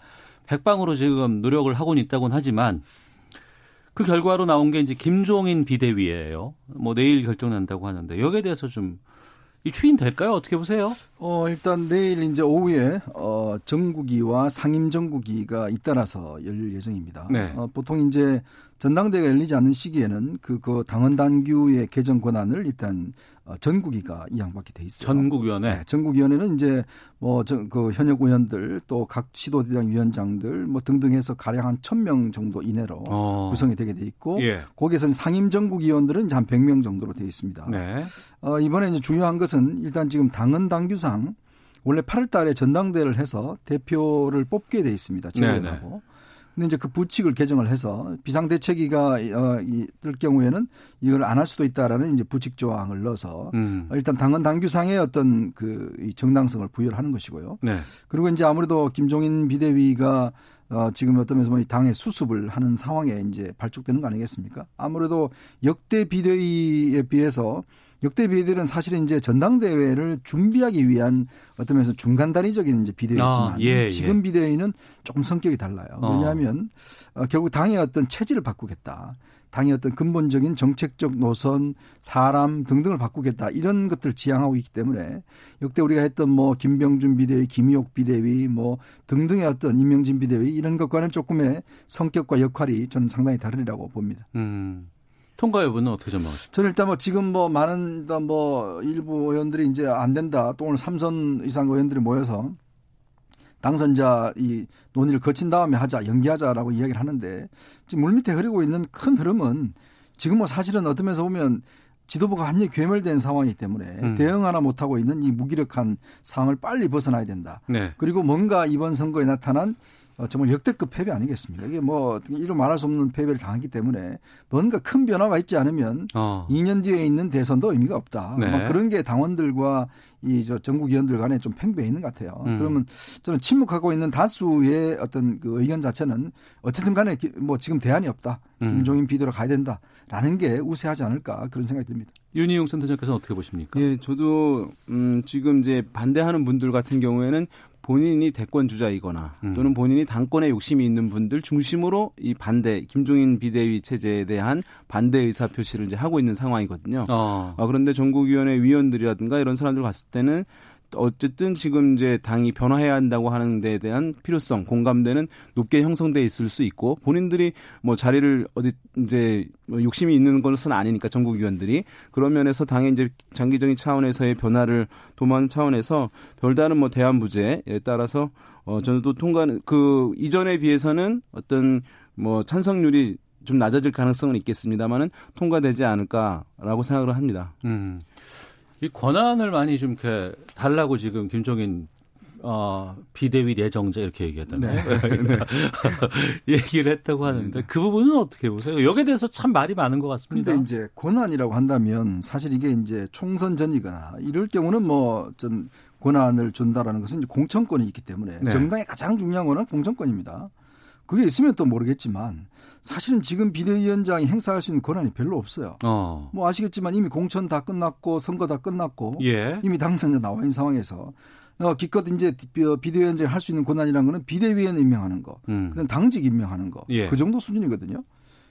백방으로 지금 노력을 하고는 있다고는 하지만 그 결과로 나온 게 이제 김종인 비대위예요. 뭐 내일 결정난다고 하는데 여기에 대해서 좀 이 추인 될까요? 어떻게 보세요? 어, 일단 내일 이제 오후에 어, 정국위와 상임 정국위가 잇따라서 열릴 예정입니다. 네. 어, 보통 이제 전당대회가 열리지 않는 시기에는 그, 그 당헌 단규의 개정 권한을 일단 어, 전국위가 이양받게 돼 있어요. 전국위원회. 네, 전국위원회는 이제 뭐그 현역 의원들 또 각 시도대장 위원장들 뭐 등등 해서 가량 한 1000명 정도 이내로 어. 구성이 되게 돼 있고 예. 거기에서는 상임 전국 위원들은 이제 한 100명 정도로 되어 있습니다. 네. 어, 이번에 이제 중요한 것은 일단 지금 당헌 당규상 원래 8월 달에 전당대회를 해서 대표를 뽑게 돼 있습니다. 네네. 제외하고. 근데 이제 그 부칙을 개정을 해서 비상대책위가 어, 이, 뜰 경우에는 이걸 안 할 수도 있다라는 이제 부칙 조항을 넣어서 음. 일단 당헌 당규상의 어떤 그이 정당성을 부여를 하는 것이고요. 네. 그리고 이제 아무래도 김종인 비대위가 어, 지금 어떤 면에서 보면 이 당의 수습을 하는 상황에 이제 발족되는 거 아니겠습니까? 아무래도 역대 비대위에 비해서 역대 비대위는 사실은 이제 전당대회를 준비하기 위한 어떤 면에서 중간다리적인 이제 비대위였지만 아, 예, 예. 지금 비대위는 조금 성격이 달라요. 어. 왜냐하면 어, 결국 당의 어떤 체질을 바꾸겠다. 당의 어떤 근본적인 정책적 노선, 사람 등등을 바꾸겠다. 이런 것들을 지향하고 있기 때문에 역대 우리가 했던 뭐 김병준 비대위, 김희옥 비대위 뭐 등등의 어떤 임명진 비대위 이런 것과는 조금의 성격과 역할이 저는 상당히 다르리라고 봅니다. 음. 통과 여부는 어떻게 전망하십니까? 저는 일단 뭐 지금 뭐 많은 뭐 일부 의원들이 이제 안 된다. 또 오늘 삼선 이상 의원들이 모여서 당선자 이 논의를 거친 다음에 하자, 연기하자라고 이야기를 하는데 지금 물밑에 흐르고 있는 큰 흐름은 지금 뭐 사실은 어떤 면에서 보면 지도부가 완전히 괴멸된 상황이기 때문에 음. 대응 하나 못하고 있는 이 무기력한 상황을 빨리 벗어나야 된다. 네. 그리고 뭔가 이번 선거에 나타난 어, 정말 역대급 패배 아니겠습니까? 이게 뭐 이런 말할 수 없는 패배를 당했기 때문에 뭔가 큰 변화가 있지 않으면 어. 2년 뒤에 있는 대선도 의미가 없다. 네. 뭐 그런 게 당원들과 이 저 전국 의원들 간에 좀 팽배해 있는 것 같아요. 음. 그러면 저는 침묵하고 있는 다수의 어떤 그 의견 자체는 어쨌든 간에 뭐 지금 대안이 없다. 음. 김종인 비대로 가야 된다라는 게 우세하지 않을까 그런 생각이 듭니다. 윤희용 센터장께서는 어떻게 보십니까? 예, 저도 음 지금 이제 반대하는 분들 같은 경우에는 본인이 대권 주자이거나 음. 또는 본인이 당권에 욕심이 있는 분들 중심으로 이 반대 김종인 비대위 체제에 대한 반대 의사 표시를 이제 하고 있는 상황이거든요. 어. 아, 그런데 전국위원회 위원들이라든가 이런 사람들 갔을 때는 어쨌든 지금 이제 당이 변화해야 한다고 하는 데 대한 필요성, 공감대는 높게 형성돼 있을 수 있고 본인들이 뭐 자리를 어디 이제 뭐 욕심이 있는 것은 아니니까 전국 의원들이 그런 면에서 당의 이제 장기적인 차원에서의 변화를 도모하는 차원에서 별다른 뭐 대안 부재에 따라서 어 저는 또 통과는 그 이전에 비해서는 어떤 뭐 찬성률이 좀 낮아질 가능성은 있겠습니다만은 통과되지 않을까라고 생각을 합니다. 음. 이 권한을 많이 좀 이렇게 달라고 지금 김종인 어, 비대위 내정자 이렇게 얘기했던데 네. [LAUGHS] 네. [LAUGHS] 얘기를 했다고 하는데 그 부분은 어떻게 보세요? 여기에 대해서 참 말이 많은 것 같습니다. 근데 이제 권한이라고 한다면 사실 이게 이제 총선 전이거나 이럴 경우는 뭐좀 권한을 준다라는 것은 이제 공천권이 있기 때문에 네. 정당의 가장 중요한 거는 공천권입니다. 그게 있으면 또 모르겠지만 사실은 지금 비대위원장이 행사할 수 있는 권한이 별로 없어요. 어. 뭐 아시겠지만 이미 공천 다 끝났고 선거 다 끝났고 예. 이미 당선자 나와 있는 상황에서 어, 기껏 이제 비대위원장이 할 수 있는 권한이라는 거는 비대위원 임명하는 거, 음. 그다음 당직 임명하는 거, 예. 그 정도 수준이거든요.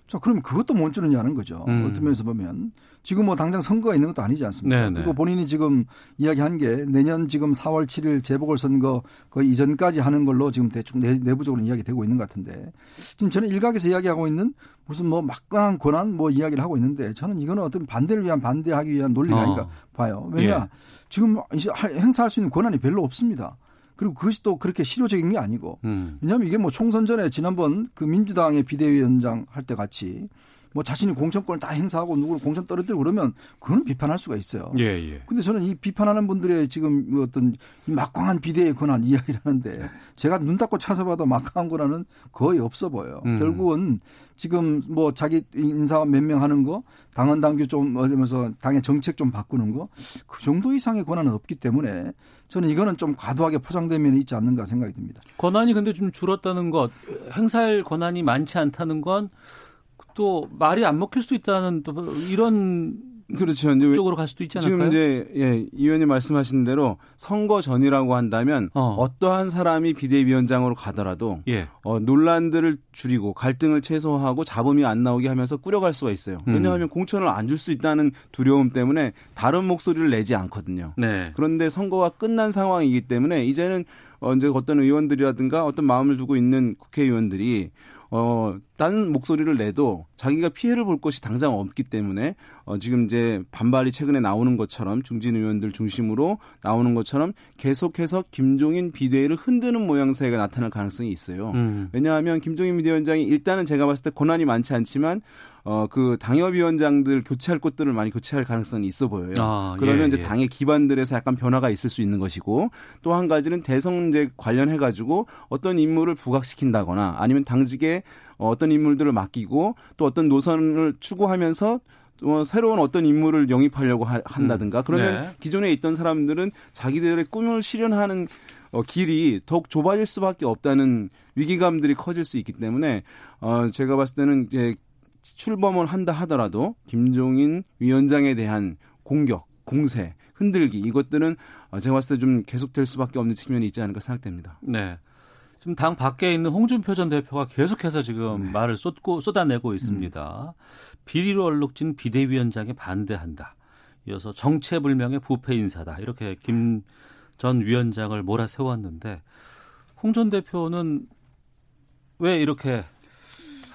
자, 그러면 그것도 못 주느냐는 거죠. 음. 어떤 면에서 보면. 지금 뭐 당장 선거가 있는 것도 아니지 않습니까? 네네. 그리고 본인이 지금 이야기한 게 내년 지금 4월 7일 재보궐선거 그 이전까지 하는 걸로 지금 대충 내, 부적으로 이야기되고 있는 것 같은데 지금 저는 일각에서 이야기하고 있는 무슨 뭐 막강한 권한 뭐 이야기를 하고 있는데 저는 이거는 어떤 반대를 위한 반대하기 위한 논리가 어. 아닌가 봐요. 왜냐 예. 지금 이제 행사할 수 있는 권한이 별로 없습니다. 그리고 그것이 또 그렇게 실효적인 게 아니고 음. 왜냐하면 이게 뭐 총선 전에 지난번 그 민주당의 비대위원장 할 때 같이 뭐 자신이 공천권을 다 행사하고 누구를 공천 떨어뜨리고 그러면 그건 비판할 수가 있어요. 예, 예. 근데 저는 이 비판하는 분들의 지금 뭐 어떤 막강한 비대의 권한 [LAUGHS] 이야기를 하는데 네. 제가 눈 닫고 찾아봐도 막강한 권한은 거의 없어 보여요. 음. 결국은 지금 뭐 자기 인사 몇 명 하는 거, 당헌 당규 좀 하면서 당의 정책 좀 바꾸는 거, 그 정도 이상의 권한은 없기 때문에 저는 이거는 좀 과도하게 포장된 면이 있지 않는가 생각이 듭니다. 권한이 근데 좀 줄었다는 것, 행사할 권한이 많지 않다는 건 또 말이 안 먹힐 수 있다는 또 이런 그렇죠. 이제 쪽으로 갈 수도 있지 않을까요? 지금 이제 예, 이 의원님 말씀하신 대로 선거 전이라고 한다면 어. 떠한 사람이 비대위원장으로 가더라도 예. 어, 논란들을 줄이고 갈등을 최소화하고 잡음이 안 나오게 하면서 꾸려갈 수가 있어요. 음. 왜냐하면 음. 공천을 안 줄 수 있다는 두려움 때문에 다른 목소리를 내지 않거든요. 네. 그런데 선거가 끝난 상황이기 때문에 이제는 어, 이제 어떤 의원들이라든가 어떤 마음을 두고 있는 국회의원들이 어, 딴 목소리를 내도 자기가 피해를 볼 것이 당장 없기 때문에 어, 지금 이제 반발이 최근에 나오는 것처럼 중진 의원들 중심으로 나오는 것처럼 계속해서 김종인 비대위를 흔드는 모양새가 나타날 가능성이 있어요. 음. 왜냐하면 김종인 비대위원장이 일단은 제가 봤을 때 권한이 많지 않지만 어, 그 당협위원장들 교체할 곳들을 많이 교체할 가능성이 있어 보여요. 아, 그러면 예, 이제 예. 당의 기반들에서 약간 변화가 있을 수 있는 것이고 또 한 가지는 대선제 관련해 가지고 어떤 인물을 부각시킨다거나 아니면 당직에 어떤 인물들을 맡기고 또 어떤 노선을 추구하면서 어, 새로운 어떤 인물을 영입하려고 하, 한다든가 음. 그러면 네. 기존에 있던 사람들은 자기들의 꿈을 실현하는 어, 길이 더욱 좁아질 수밖에 없다는 위기감들이 커질 수 있기 때문에 어, 제가 봤을 때는 이제 출범을 한다 하더라도 김종인 위원장에 대한 공격, 공세, 흔들기 이것들은 어, 제가 봤을 때 좀 계속될 수밖에 없는 측면이 있지 않을까 생각됩니다. 네. 지금 당 밖에 있는 홍준표 전 대표가 계속해서 지금 네. 말을 쏟고 쏟아내고 있습니다. 음. 비리로 얼룩진 비대위원장에 반대한다. 이어서 정체불명의 부패 인사다. 이렇게 김 전 위원장을 몰아세웠는데 홍 전 대표는 왜 이렇게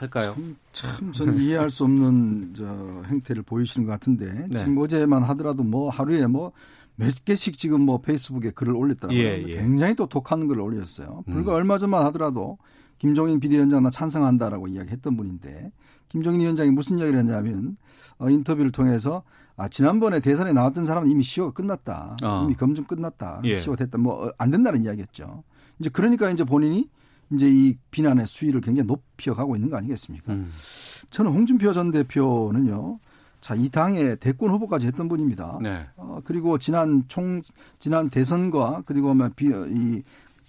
할까요? 참, 전 이해할 수 없는 저 행태를 보이시는 것 같은데 네. 지금 어제만 하더라도 뭐 하루에 뭐 몇 개씩 지금 뭐 페이스북에 글을 올렸다고 예, 예. 굉장히 또 독한 글을 올렸어요. 불과 음. 얼마 전만 하더라도 김종인 비대위원장 나 찬성한다라고 이야기했던 분인데 김종인 위원장이 무슨 이야기를 했냐면 어, 인터뷰를 통해서 아, 지난번에 대선에 나왔던 사람은 이미 시효가 끝났다. 어. 이미 검증 끝났다. 예. 시효가 됐다. 뭐 안 된다는 이야기였죠. 이제 그러니까 이제 본인이 이제 이 비난의 수위를 굉장히 높여가고 있는 거 아니겠습니까? 음. 저는 홍준표 전 대표는요. 자, 이 당의 대권 후보까지 했던 분입니다. 네. 어, 그리고 지난 총 지난 대선과 그리고 뭐 비, 이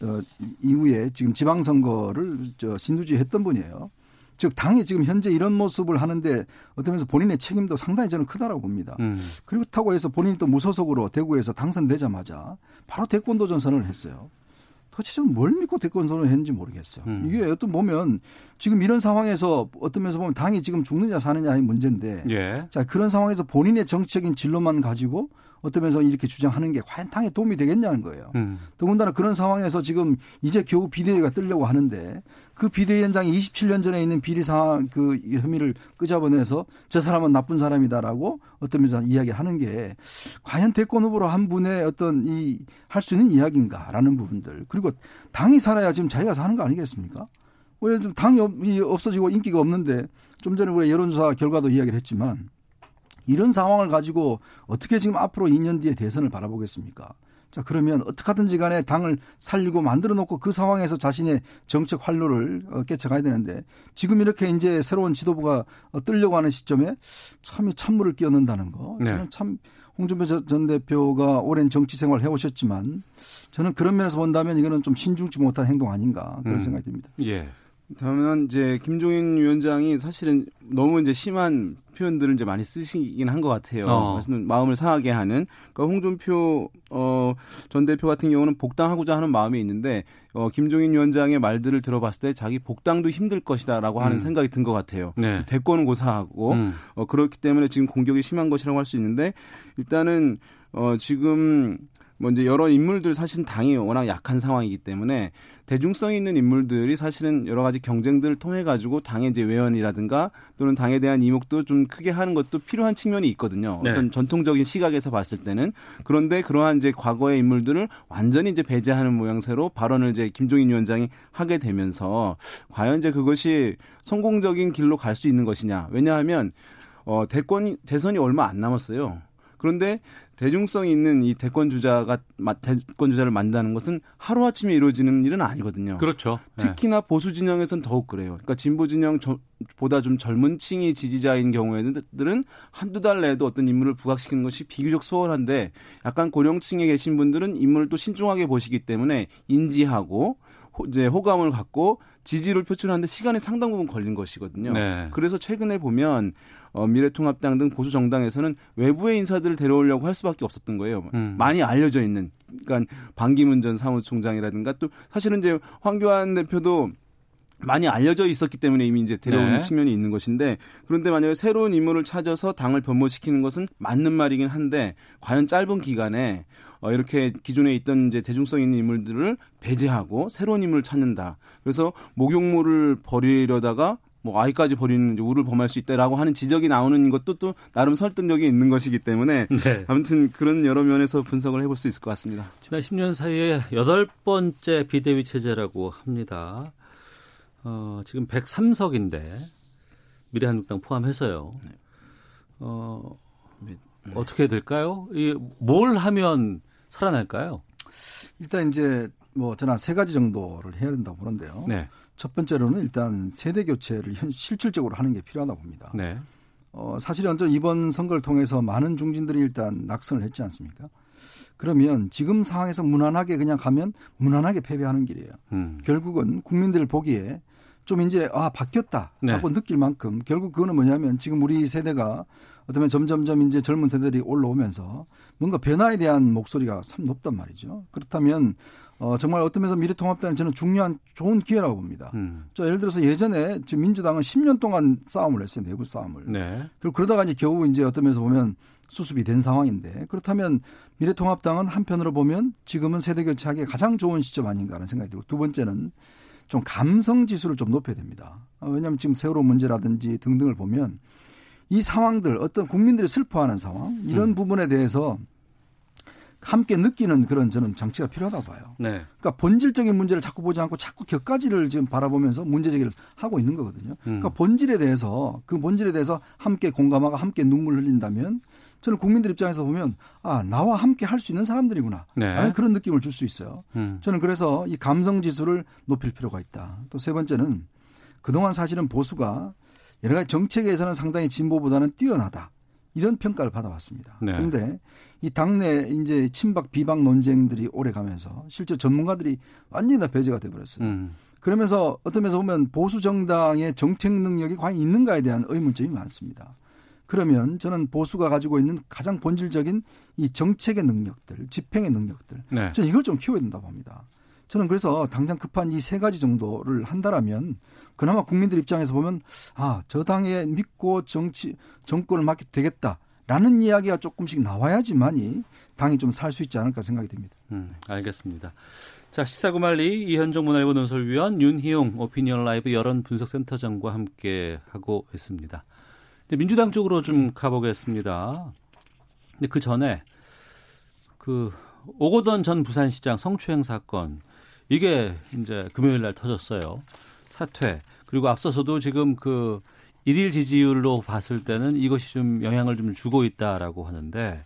어, 이후에 지금 지방선거를 저 신두지 했던 분이에요. 즉 당이 지금 현재 이런 모습을 하는데 어떤 면에서 본인의 책임도 상당히 저는 크다라고 봅니다. 음. 그렇다고 해서 본인이 또 무소속으로 대구에서 당선되자마자 바로 대권 도전 선언을 했어요. 도대체 좀뭘 믿고 대권 선언을 했는지 모르겠어요. 음. 이게 어떤 보면 지금 이런 상황에서 어떤 면에서 보면 당이 지금 죽느냐 사느냐의 문제인데 예. 자 그런 상황에서 본인의 정치적인 진로만 가지고 어떤 면에서 이렇게 주장하는 게 과연 당에 도움이 되겠냐는 거예요. 음. 더군다나 그런 상황에서 지금 이제 겨우 비대위가 뜨려고 하는데 그 비대위원장이 27년 전에 있는 비리 상황 그 혐의를 끄잡아내서 저 사람은 나쁜 사람이다라고 어떤 면에서 이야기하는 게 과연 대권 후보로 한 분의 어떤 이 할 수 있는 이야기인가라는 부분들 그리고 당이 살아야 지금 자기가 사는 거 아니겠습니까? 왜 좀 당이 없어지고 인기가 없는데 좀 전에 우리 여론조사 결과도 이야기를 했지만 이런 상황을 가지고 어떻게 지금 앞으로 2년 뒤에 대선을 바라보겠습니까? 자, 그러면 어떻게 하든지 간에 당을 살리고 만들어 놓고 그 상황에서 자신의 정책 활로를 어, 깨쳐가야 되는데 지금 이렇게 이제 새로운 지도부가 어, 뜨려고 하는 시점에 참이 찬물을 끼얹는다는 거. 네. 저는 참 홍준표 전 대표가 오랜 정치 생활을 해오셨지만 저는 그런 면에서 본다면 이거는 좀 신중치 못한 행동 아닌가 그런 음. 생각이 듭니다. 예. 다만 이제 김종인 위원장이 사실은 너무 이제 심한 표현들을 이제 많이 쓰시긴 한 것 같아요. 어. 그래서 마음을 상하게 하는. 그러니까 홍준표 어, 전 대표 같은 경우는 복당하고자 하는 마음이 있는데 어, 김종인 위원장의 말들을 들어봤을 때 자기 복당도 힘들 것이다라고 하는 음. 생각이 든 것 같아요. 네. 대권 고사하고 음. 어, 그렇기 때문에 지금 공격이 심한 것이라고 할 수 있는데 일단은 어, 지금 뭐 이제 여러 인물들 사실 당이 워낙 약한 상황이기 때문에 대중성 있는 인물들이 사실은 여러 가지 경쟁들을 통해 가지고 당의 이제 외연이라든가 또는 당에 대한 이목도 좀 크게 하는 것도 필요한 측면이 있거든요. 네. 어떤 전통적인 시각에서 봤을 때는 그런데 그러한 이제 과거의 인물들을 완전히 이제 배제하는 모양새로 발언을 이제 김종인 위원장이 하게 되면서 과연 이제 그것이 성공적인 길로 갈 수 있는 것이냐? 왜냐하면 어 대권 대선이 얼마 안 남았어요. 그런데 대중성 있는 이 대권 주자가 대권 주자를 만드는 것은 하루 아침에 이루어지는 일은 아니거든요. 그렇죠. 특히나 네. 보수 진영에서는 더욱 그래요. 그러니까 진보 진영보다 좀 젊은 층이 지지자인 경우에는 한두 달 내에도 어떤 인물을 부각시키는 것이 비교적 수월한데 약간 고령층에 계신 분들은 인물을 또 신중하게 보시기 때문에 인지하고 이제 호감을 갖고 지지를 표출하는데 시간이 상당 부분 걸린 것이거든요. 네. 그래서 최근에 보면 어, 미래통합당 등 보수 정당에서는 외부의 인사들을 데려오려고 할 수밖에 없었던 거예요. 음. 많이 알려져 있는 그러니까 반기문 전 사무총장이라든가 또 사실은 이제 황교안 대표도 많이 알려져 있었기 때문에 이미 이제 데려오는 네. 측면이 있는 것인데 그런데 만약에 새로운 인물을 찾아서 당을 변모시키는 것은 맞는 말이긴 한데 과연 짧은 기간에 어, 이렇게 기존에 있던 이제 대중성 있는 인물들을 배제하고 새로운 인물을 찾는다. 그래서 목욕물을 버리려다가 뭐 아이까지 버리는 우를 범할 수 있다라고 하는 지적이 나오는 것도 또 나름 설득력이 있는 것이기 때문에 [LAUGHS] 네. 아무튼 그런 여러 면에서 분석을 해볼 수 있을 것 같습니다. 지난 10년 사이에 여덟 번째 비대위 체제라고 합니다. 어, 지금 103석인데 미래한국당 포함해서요. 네. 어, 네. 어떻게 될까요? 이 뭘 하면 살아날까요? 일단 이제 뭐 저는 세 가지 정도를 해야 된다고 보는데요. 네. 첫 번째로는 일단 세대 교체를 현 실질적으로 하는 게 필요하다고 봅니다. 네. 어, 사실은 이번 선거를 통해서 많은 중진들이 일단 낙선을 했지 않습니까? 그러면 지금 상황에서 무난하게 그냥 가면 무난하게 패배하는 길이에요. 음. 결국은 국민들 보기에 좀 이제 아 바뀌었다 네. 하고 네. 느낄 만큼 결국 그거는 뭐냐면 지금 우리 세대가 어쩌면 점점점 이제 젊은 세대들이 올라오면서 뭔가 변화에 대한 목소리가 참 높단 말이죠. 그렇다면 어, 정말 어떤 면에서 미래통합당은 저는 중요한 좋은 기회라고 봅니다. 음. 저 예를 들어서 예전에 지금 민주당은 10년 동안 싸움을 했어요. 내부 싸움을. 네. 그리고 그러다가 이제 겨우 이제 어떤 면에서 보면 수습이 된 상황인데 그렇다면 미래통합당은 한편으로 보면 지금은 세대 교체하기에 가장 좋은 시점 아닌가 하는 생각이 들고 두 번째는 좀 감성 지수를 좀 높여야 됩니다. 어, 왜냐하면 지금 세월호 문제라든지 등등을 보면 이 상황들 어떤 국민들이 슬퍼하는 상황 이런 음. 부분에 대해서 함께 느끼는 그런 저는 장치가 필요하다고 봐요. 네. 그러니까 본질적인 문제를 자꾸 보지 않고 자꾸 격가지를 지금 바라보면서 문제 제기를 하고 있는 거거든요. 음. 그러니까 본질에 대해서 그 본질에 대해서 함께 공감하고 함께 눈물 흘린다면 저는 국민들 입장에서 보면 아 나와 함께 할 수 있는 사람들이구나 네. 라는 그런 느낌을 줄 수 있어요. 음. 저는 그래서 이 감성 지수를 높일 필요가 있다. 또 세 번째는 그동안 사실은 보수가 여러 가지 정책에서는 상당히 진보보다는 뛰어나다. 이런 평가를 받아왔습니다. 네. 그런데 이 당내 이제 친박 비박 논쟁들이 오래 가면서 실제 전문가들이 완전히 다 배제가 돼버렸어요. 음. 그러면서 어떤 면에서 보면 보수 정당의 정책 능력이 과연 있는가에 대한 의문점이 많습니다. 그러면 저는 보수가 가지고 있는 가장 본질적인 이 정책의 능력들, 집행의 능력들, 네. 저는 이걸 좀 키워야 된다고 봅니다. 저는 그래서 당장 급한 이 세 가지 정도를 한다라면 그나마 국민들 입장에서 보면 아, 저 당에 믿고 정치 정권을 맡게 되겠다. 라는 이야기가 조금씩 나와야지만이 당이 좀 살 수 있지 않을까 생각이 듭니다. 음, 알겠습니다. 자, 시사구말리 이현정 문화일보 논설위원 윤희용 오피니언 라이브 여론 분석센터장과 함께 하고 있습니다. 민주당 쪽으로 좀 가보겠습니다. 근데 그 전에 그 오고던 전 부산시장 성추행 사건 이게 이제 금요일 날 터졌어요. 사퇴. 그리고 앞서서도 지금 그 일일 지지율로 봤을 때는 이것이 좀 영향을 좀 주고 있다라고 하는데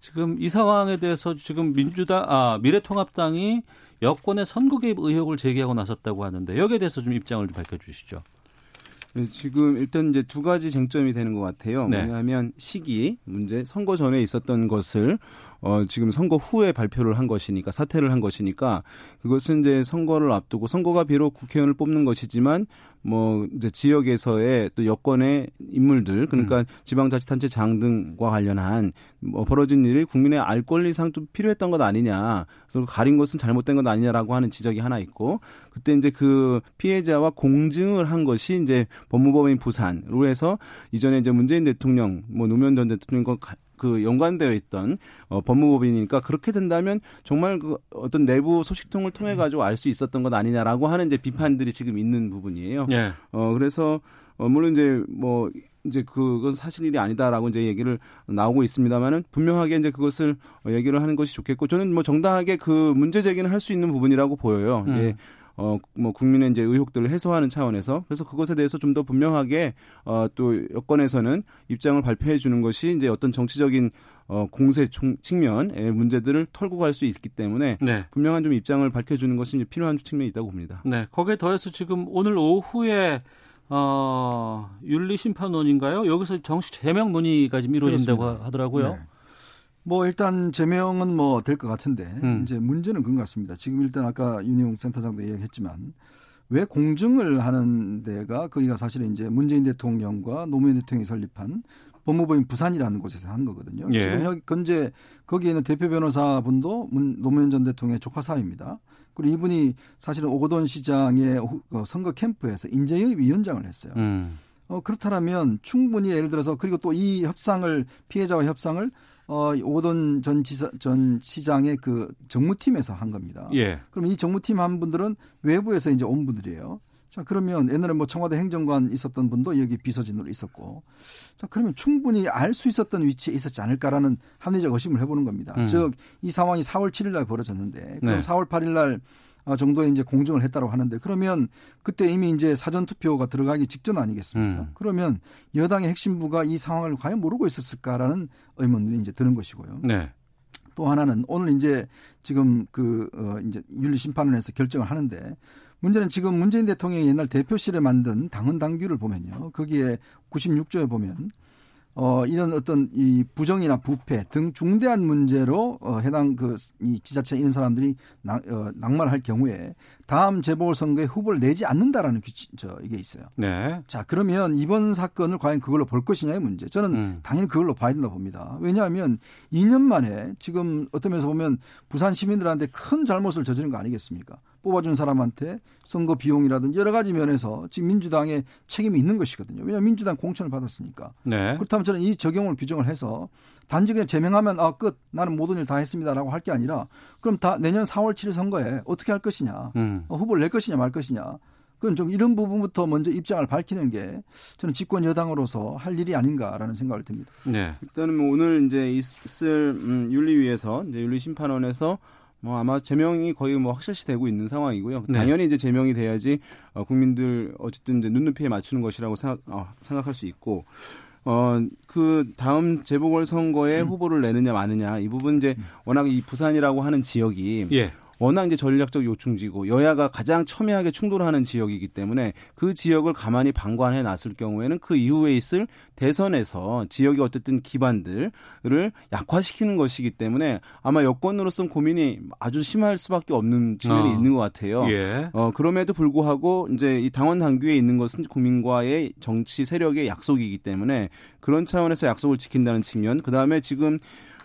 지금 이 상황에 대해서 지금 민주당 아 미래통합당이 여권의 선거 개입 의혹을 제기하고 나섰다고 하는데 여기에 대해서 좀 입장을 좀 밝혀 주시죠. 네, 지금 일단 이제 두 가지 쟁점이 되는 것 같아요. 네. 뭐냐면 시기 문제, 선거 전에 있었던 것을 어 지금 선거 후에 발표를 한 것이니까 사퇴를 한 것이니까 그것은 이제 선거를 앞두고 선거가 비록 국회의원을 뽑는 것이지만 뭐 이제 지역에서의 또 여권의 인물들 그러니까 음. 지방자치단체장 등과 관련한 뭐 벌어진 일이 국민의 알 권리상 좀 필요했던 것 아니냐 그래서 가린 것은 잘못된 것 아니냐라고 하는 지적이 하나 있고 그때 이제 그 피해자와 공증을 한 것이 이제 법무법인 부산으로 해서 이전에 이제 문재인 대통령 뭐 노무현 전 대통령과 그 연관되어 있던 어, 법무법인이니까 그렇게 된다면 정말 그 어떤 내부 소식통을 통해 가지고 알 수 있었던 것 아니냐라고 하는 이제 비판들이 지금 있는 부분이에요. 예. 어 그래서 어 물론 이제 뭐 이제 그건 사실 일이 아니다라고 이제 얘기를 나오고 있습니다만은 분명하게 이제 그것을 얘기를 하는 것이 좋겠고 저는 뭐 정당하게 그 문제 제기는 할 수 있는 부분이라고 보여요. 음. 예. 어, 뭐, 국민의 이제 의혹들을 해소하는 차원에서 그래서 그것에 대해서 좀 더 분명하게 어, 또 여권에서는 입장을 발표해 주는 것이 이제 어떤 정치적인 어, 공세 측면의 문제들을 털고 갈 수 있기 때문에 네. 분명한 좀 입장을 밝혀주는 것이 이제 필요한 측면이 있다고 봅니다. 네, 거기에 더해서 지금 오늘 오후에 어, 윤리심판원인가요? 여기서 정식 제명 논의가 지금 이루어진다고 그렇습니다. 하더라고요. 네. 뭐 일단 제명은 뭐 될 것 같은데 음. 이제 문제는 그런 것 같습니다. 지금 일단 아까 윤희용 센터장도 얘기했지만 왜 공증을 하는 데가 거기가 사실은 이제 문재인 대통령과 노무현 대통령이 설립한 법무부인 부산이라는 곳에서 한 거거든요. 예. 지금 여기 현재 거기에는 대표 변호사분도 문, 노무현 전 대통령의 조카 사입니다. 그리고 이분이 사실은 오거돈 시장의 어, 선거 캠프에서 인재영입 위원장을 했어요. 음. 어, 그렇다면 충분히 예를 들어서 그리고 또 이 협상을 피해자와 협상을 어, 오던 전 지사, 전 시장의 그 정무팀에서 한 겁니다. 예. 그럼 이 정무팀 한 분들은 외부에서 이제 온 분들이에요. 자, 그러면 옛날에 뭐 청와대 행정관 있었던 분도 여기 비서진으로 있었고. 자, 그러면 충분히 알 수 있었던 위치에 있었지 않을까라는 합리적 의심을 해보는 겁니다. 음. 즉, 이 상황이 4월 7일 날 벌어졌는데, 그럼 네. 4월 8일 날 어, 정도에 이제 공정을 했다고 하는데 그러면 그때 이미 이제 사전 투표가 들어가기 직전 아니겠습니까? 음. 그러면 여당의 핵심부가 이 상황을 과연 모르고 있었을까라는 의문들이 이제 드는 것이고요. 네. 또 하나는 오늘 이제 지금 그, 어, 이제 윤리심판원에서 결정을 하는데 문제는 지금 문재인 대통령이 옛날 대표실에 만든 당헌 당규를 보면요. 거기에 96조에 보면 어, 이런 어떤 이 부정이나 부패 등 중대한 문제로 어, 해당 그 이 지자체 있는 사람들이 낭, 어, 낙마할 경우에 다음 재보궐선거에 후보를 내지 않는다라는 규칙, 저, 이게 있어요. 네. 자, 그러면 이번 사건을 과연 그걸로 볼 것이냐의 문제. 저는 음. 당연히 그걸로 봐야 된다고 봅니다. 왜냐하면 2년 만에 지금 어떤 면에서 보면 부산 시민들한테 큰 잘못을 저지른 거 아니겠습니까? 뽑아준 사람한테 선거 비용이라든지 여러 가지 면에서 지금 민주당의 책임이 있는 것이거든요. 왜냐하면 민주당 공천을 받았으니까. 네. 그렇다면 저는 이 적용을 규정을 해서 단지 그냥 제명하면 아 끝 나는 모든 일 다 했습니다라고 할 게 아니라 그럼 다 내년 4월 7일 선거에 어떻게 할 것이냐 음. 어, 후보를 낼 것이냐 말 것이냐 그건 좀 이런 부분부터 먼저 입장을 밝히는 게 저는 집권 여당으로서 할 일이 아닌가라는 생각을 듭니다. 네. 일단은 뭐 오늘 이제 있을 음, 윤리위에서 이제 윤리심판원에서 뭐 아마 제명이 거의 뭐 확실시 되고 있는 상황이고요. 네. 당연히 이제 제명이 돼야지 어, 국민들 어쨌든 이제 눈높이에 맞추는 것이라고 생각 어, 생각할 수 있고 어, 그 다음 재보궐 선거에 음. 후보를 내느냐 마느냐 이 부분 이제 워낙 이 부산이라고 하는 지역이 예. 워낙 이제 전략적 요충지고 여야가 가장 첨예하게 충돌하는 지역이기 때문에 그 지역을 가만히 방관해 놨을 경우에는 그 이후에 있을 대선에서 지역의 어쨌든 기반들을 약화시키는 것이기 때문에 아마 여권으로서는 고민이 아주 심할 수밖에 없는 측면이 어. 있는 것 같아요. 예. 어, 그럼에도 불구하고 이제 이 당원 당규에 있는 것은 국민과의 정치 세력의 약속이기 때문에 그런 차원에서 약속을 지킨다는 측면, 그 다음에 지금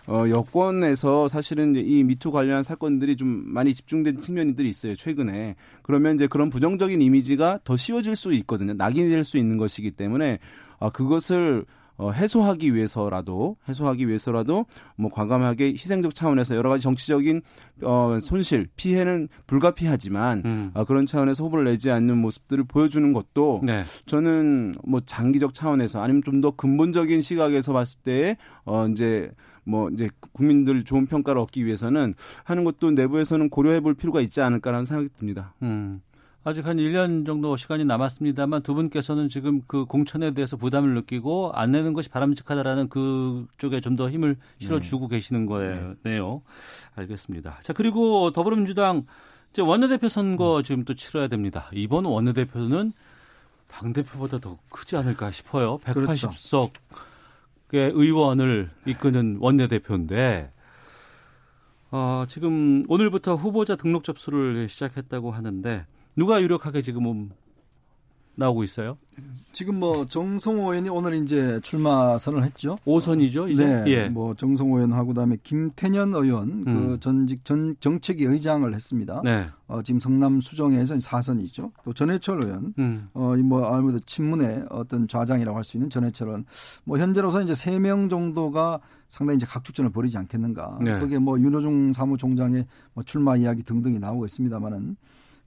어, 여권에서 사실은 이 미투 관련한 사건들이 좀 많이 집중된 측면들이 있어요, 최근에. 그러면 이제 그런 부정적인 이미지가 더 씌워질 수 있거든요. 낙인이 될 수 있는 것이기 때문에, 아, 그것을 어, 해소하기 위해서라도 해소하기 위해서라도 뭐 과감하게 희생적 차원에서 여러 가지 정치적인 어, 손실 피해는 불가피하지만 음. 어, 그런 차원에서 후보를 내지 않는 모습들을 보여주는 것도 네. 저는 뭐 장기적 차원에서 아니면 좀 더 근본적인 시각에서 봤을 때 어, 이제 뭐 이제 국민들 좋은 평가를 얻기 위해서는 하는 것도 내부에서는 고려해 볼 필요가 있지 않을까라는 생각이 듭니다. 음. 아직 한 1년 정도 시간이 남았습니다만 두 분께서는 지금 그 공천에 대해서 부담을 느끼고 안 내는 것이 바람직하다라는 그쪽에 좀 더 힘을 실어주고 네. 계시는 거예요. 네. 알겠습니다. 자, 그리고 더불어민주당 이제 원내대표 선거 음. 지금 또 치러야 됩니다. 이번 원내대표는 당대표보다 더 크지 않을까 싶어요. 180석. 그렇죠. 의원을 이끄는 원내대표인데 어, 지금 오늘부터 후보자 등록 접수를 시작했다고 하는데 누가 유력하게 지금 나오고 있어요? 지금 뭐 정성호 의원이 오늘 이제 출마 선을 했죠. 5선이죠, 이제. 네. 예. 뭐 정성호 의원하고 그다음에 김태년 의원 그 음. 그 전직 전 정책위 의장을 했습니다. 네. 어, 지금 성남 수정에서 4선이죠. 또 전해철 의원. 음. 어, 뭐 아무래도 친문의 어떤 좌장이라고 할 수 있는 전해철 의원. 뭐 현재로서 이제 3명 정도가 상당히 이제 각축전을 벌이지 않겠는가. 네. 거기에 뭐 윤호중 사무총장의 뭐 출마 이야기 등등이 나오고 있습니다만은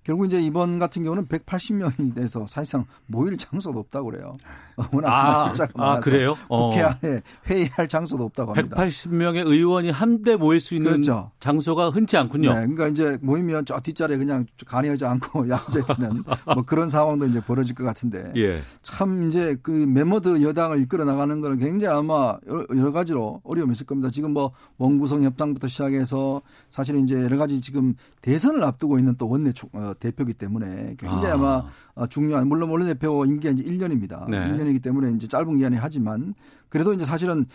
결국 이제 이번 같은 경우는 180명이 돼서 사실상 모일 장소도 없다고 그래요. [LAUGHS] 워낙 아, 숫자가 아, 많아서 아, 그래요? 국회 어. 안에 회의할 장소도 없다고 합니다. 180명의 의원이 한데 모일 수 있는 그렇죠. 장소가 흔치 않군요. 네, 그러니까 이제 모이면 저 뒷자리에 그냥 가려지 않고 앉아 있는 뭐 그런 상황도 이제 벌어질 것 같은데 예. 참 이제 그 매머드 여당을 이끌어 나가는 거는 굉장히 아마 여러 가지로 어려움이 있을 겁니다. 지금 뭐 원구성 협당부터 시작해서 사실 이제 여러 가지 지금 대선을 앞두고 있는 또 원내 어, 대표기 때문에 굉장히 아. 마 어, 중요한 물론 원내 대표 임기가 이제 1년입니다. 네. 1년이기 때문에 이제 짧은 기간에 하지만 그래도 이제 사실은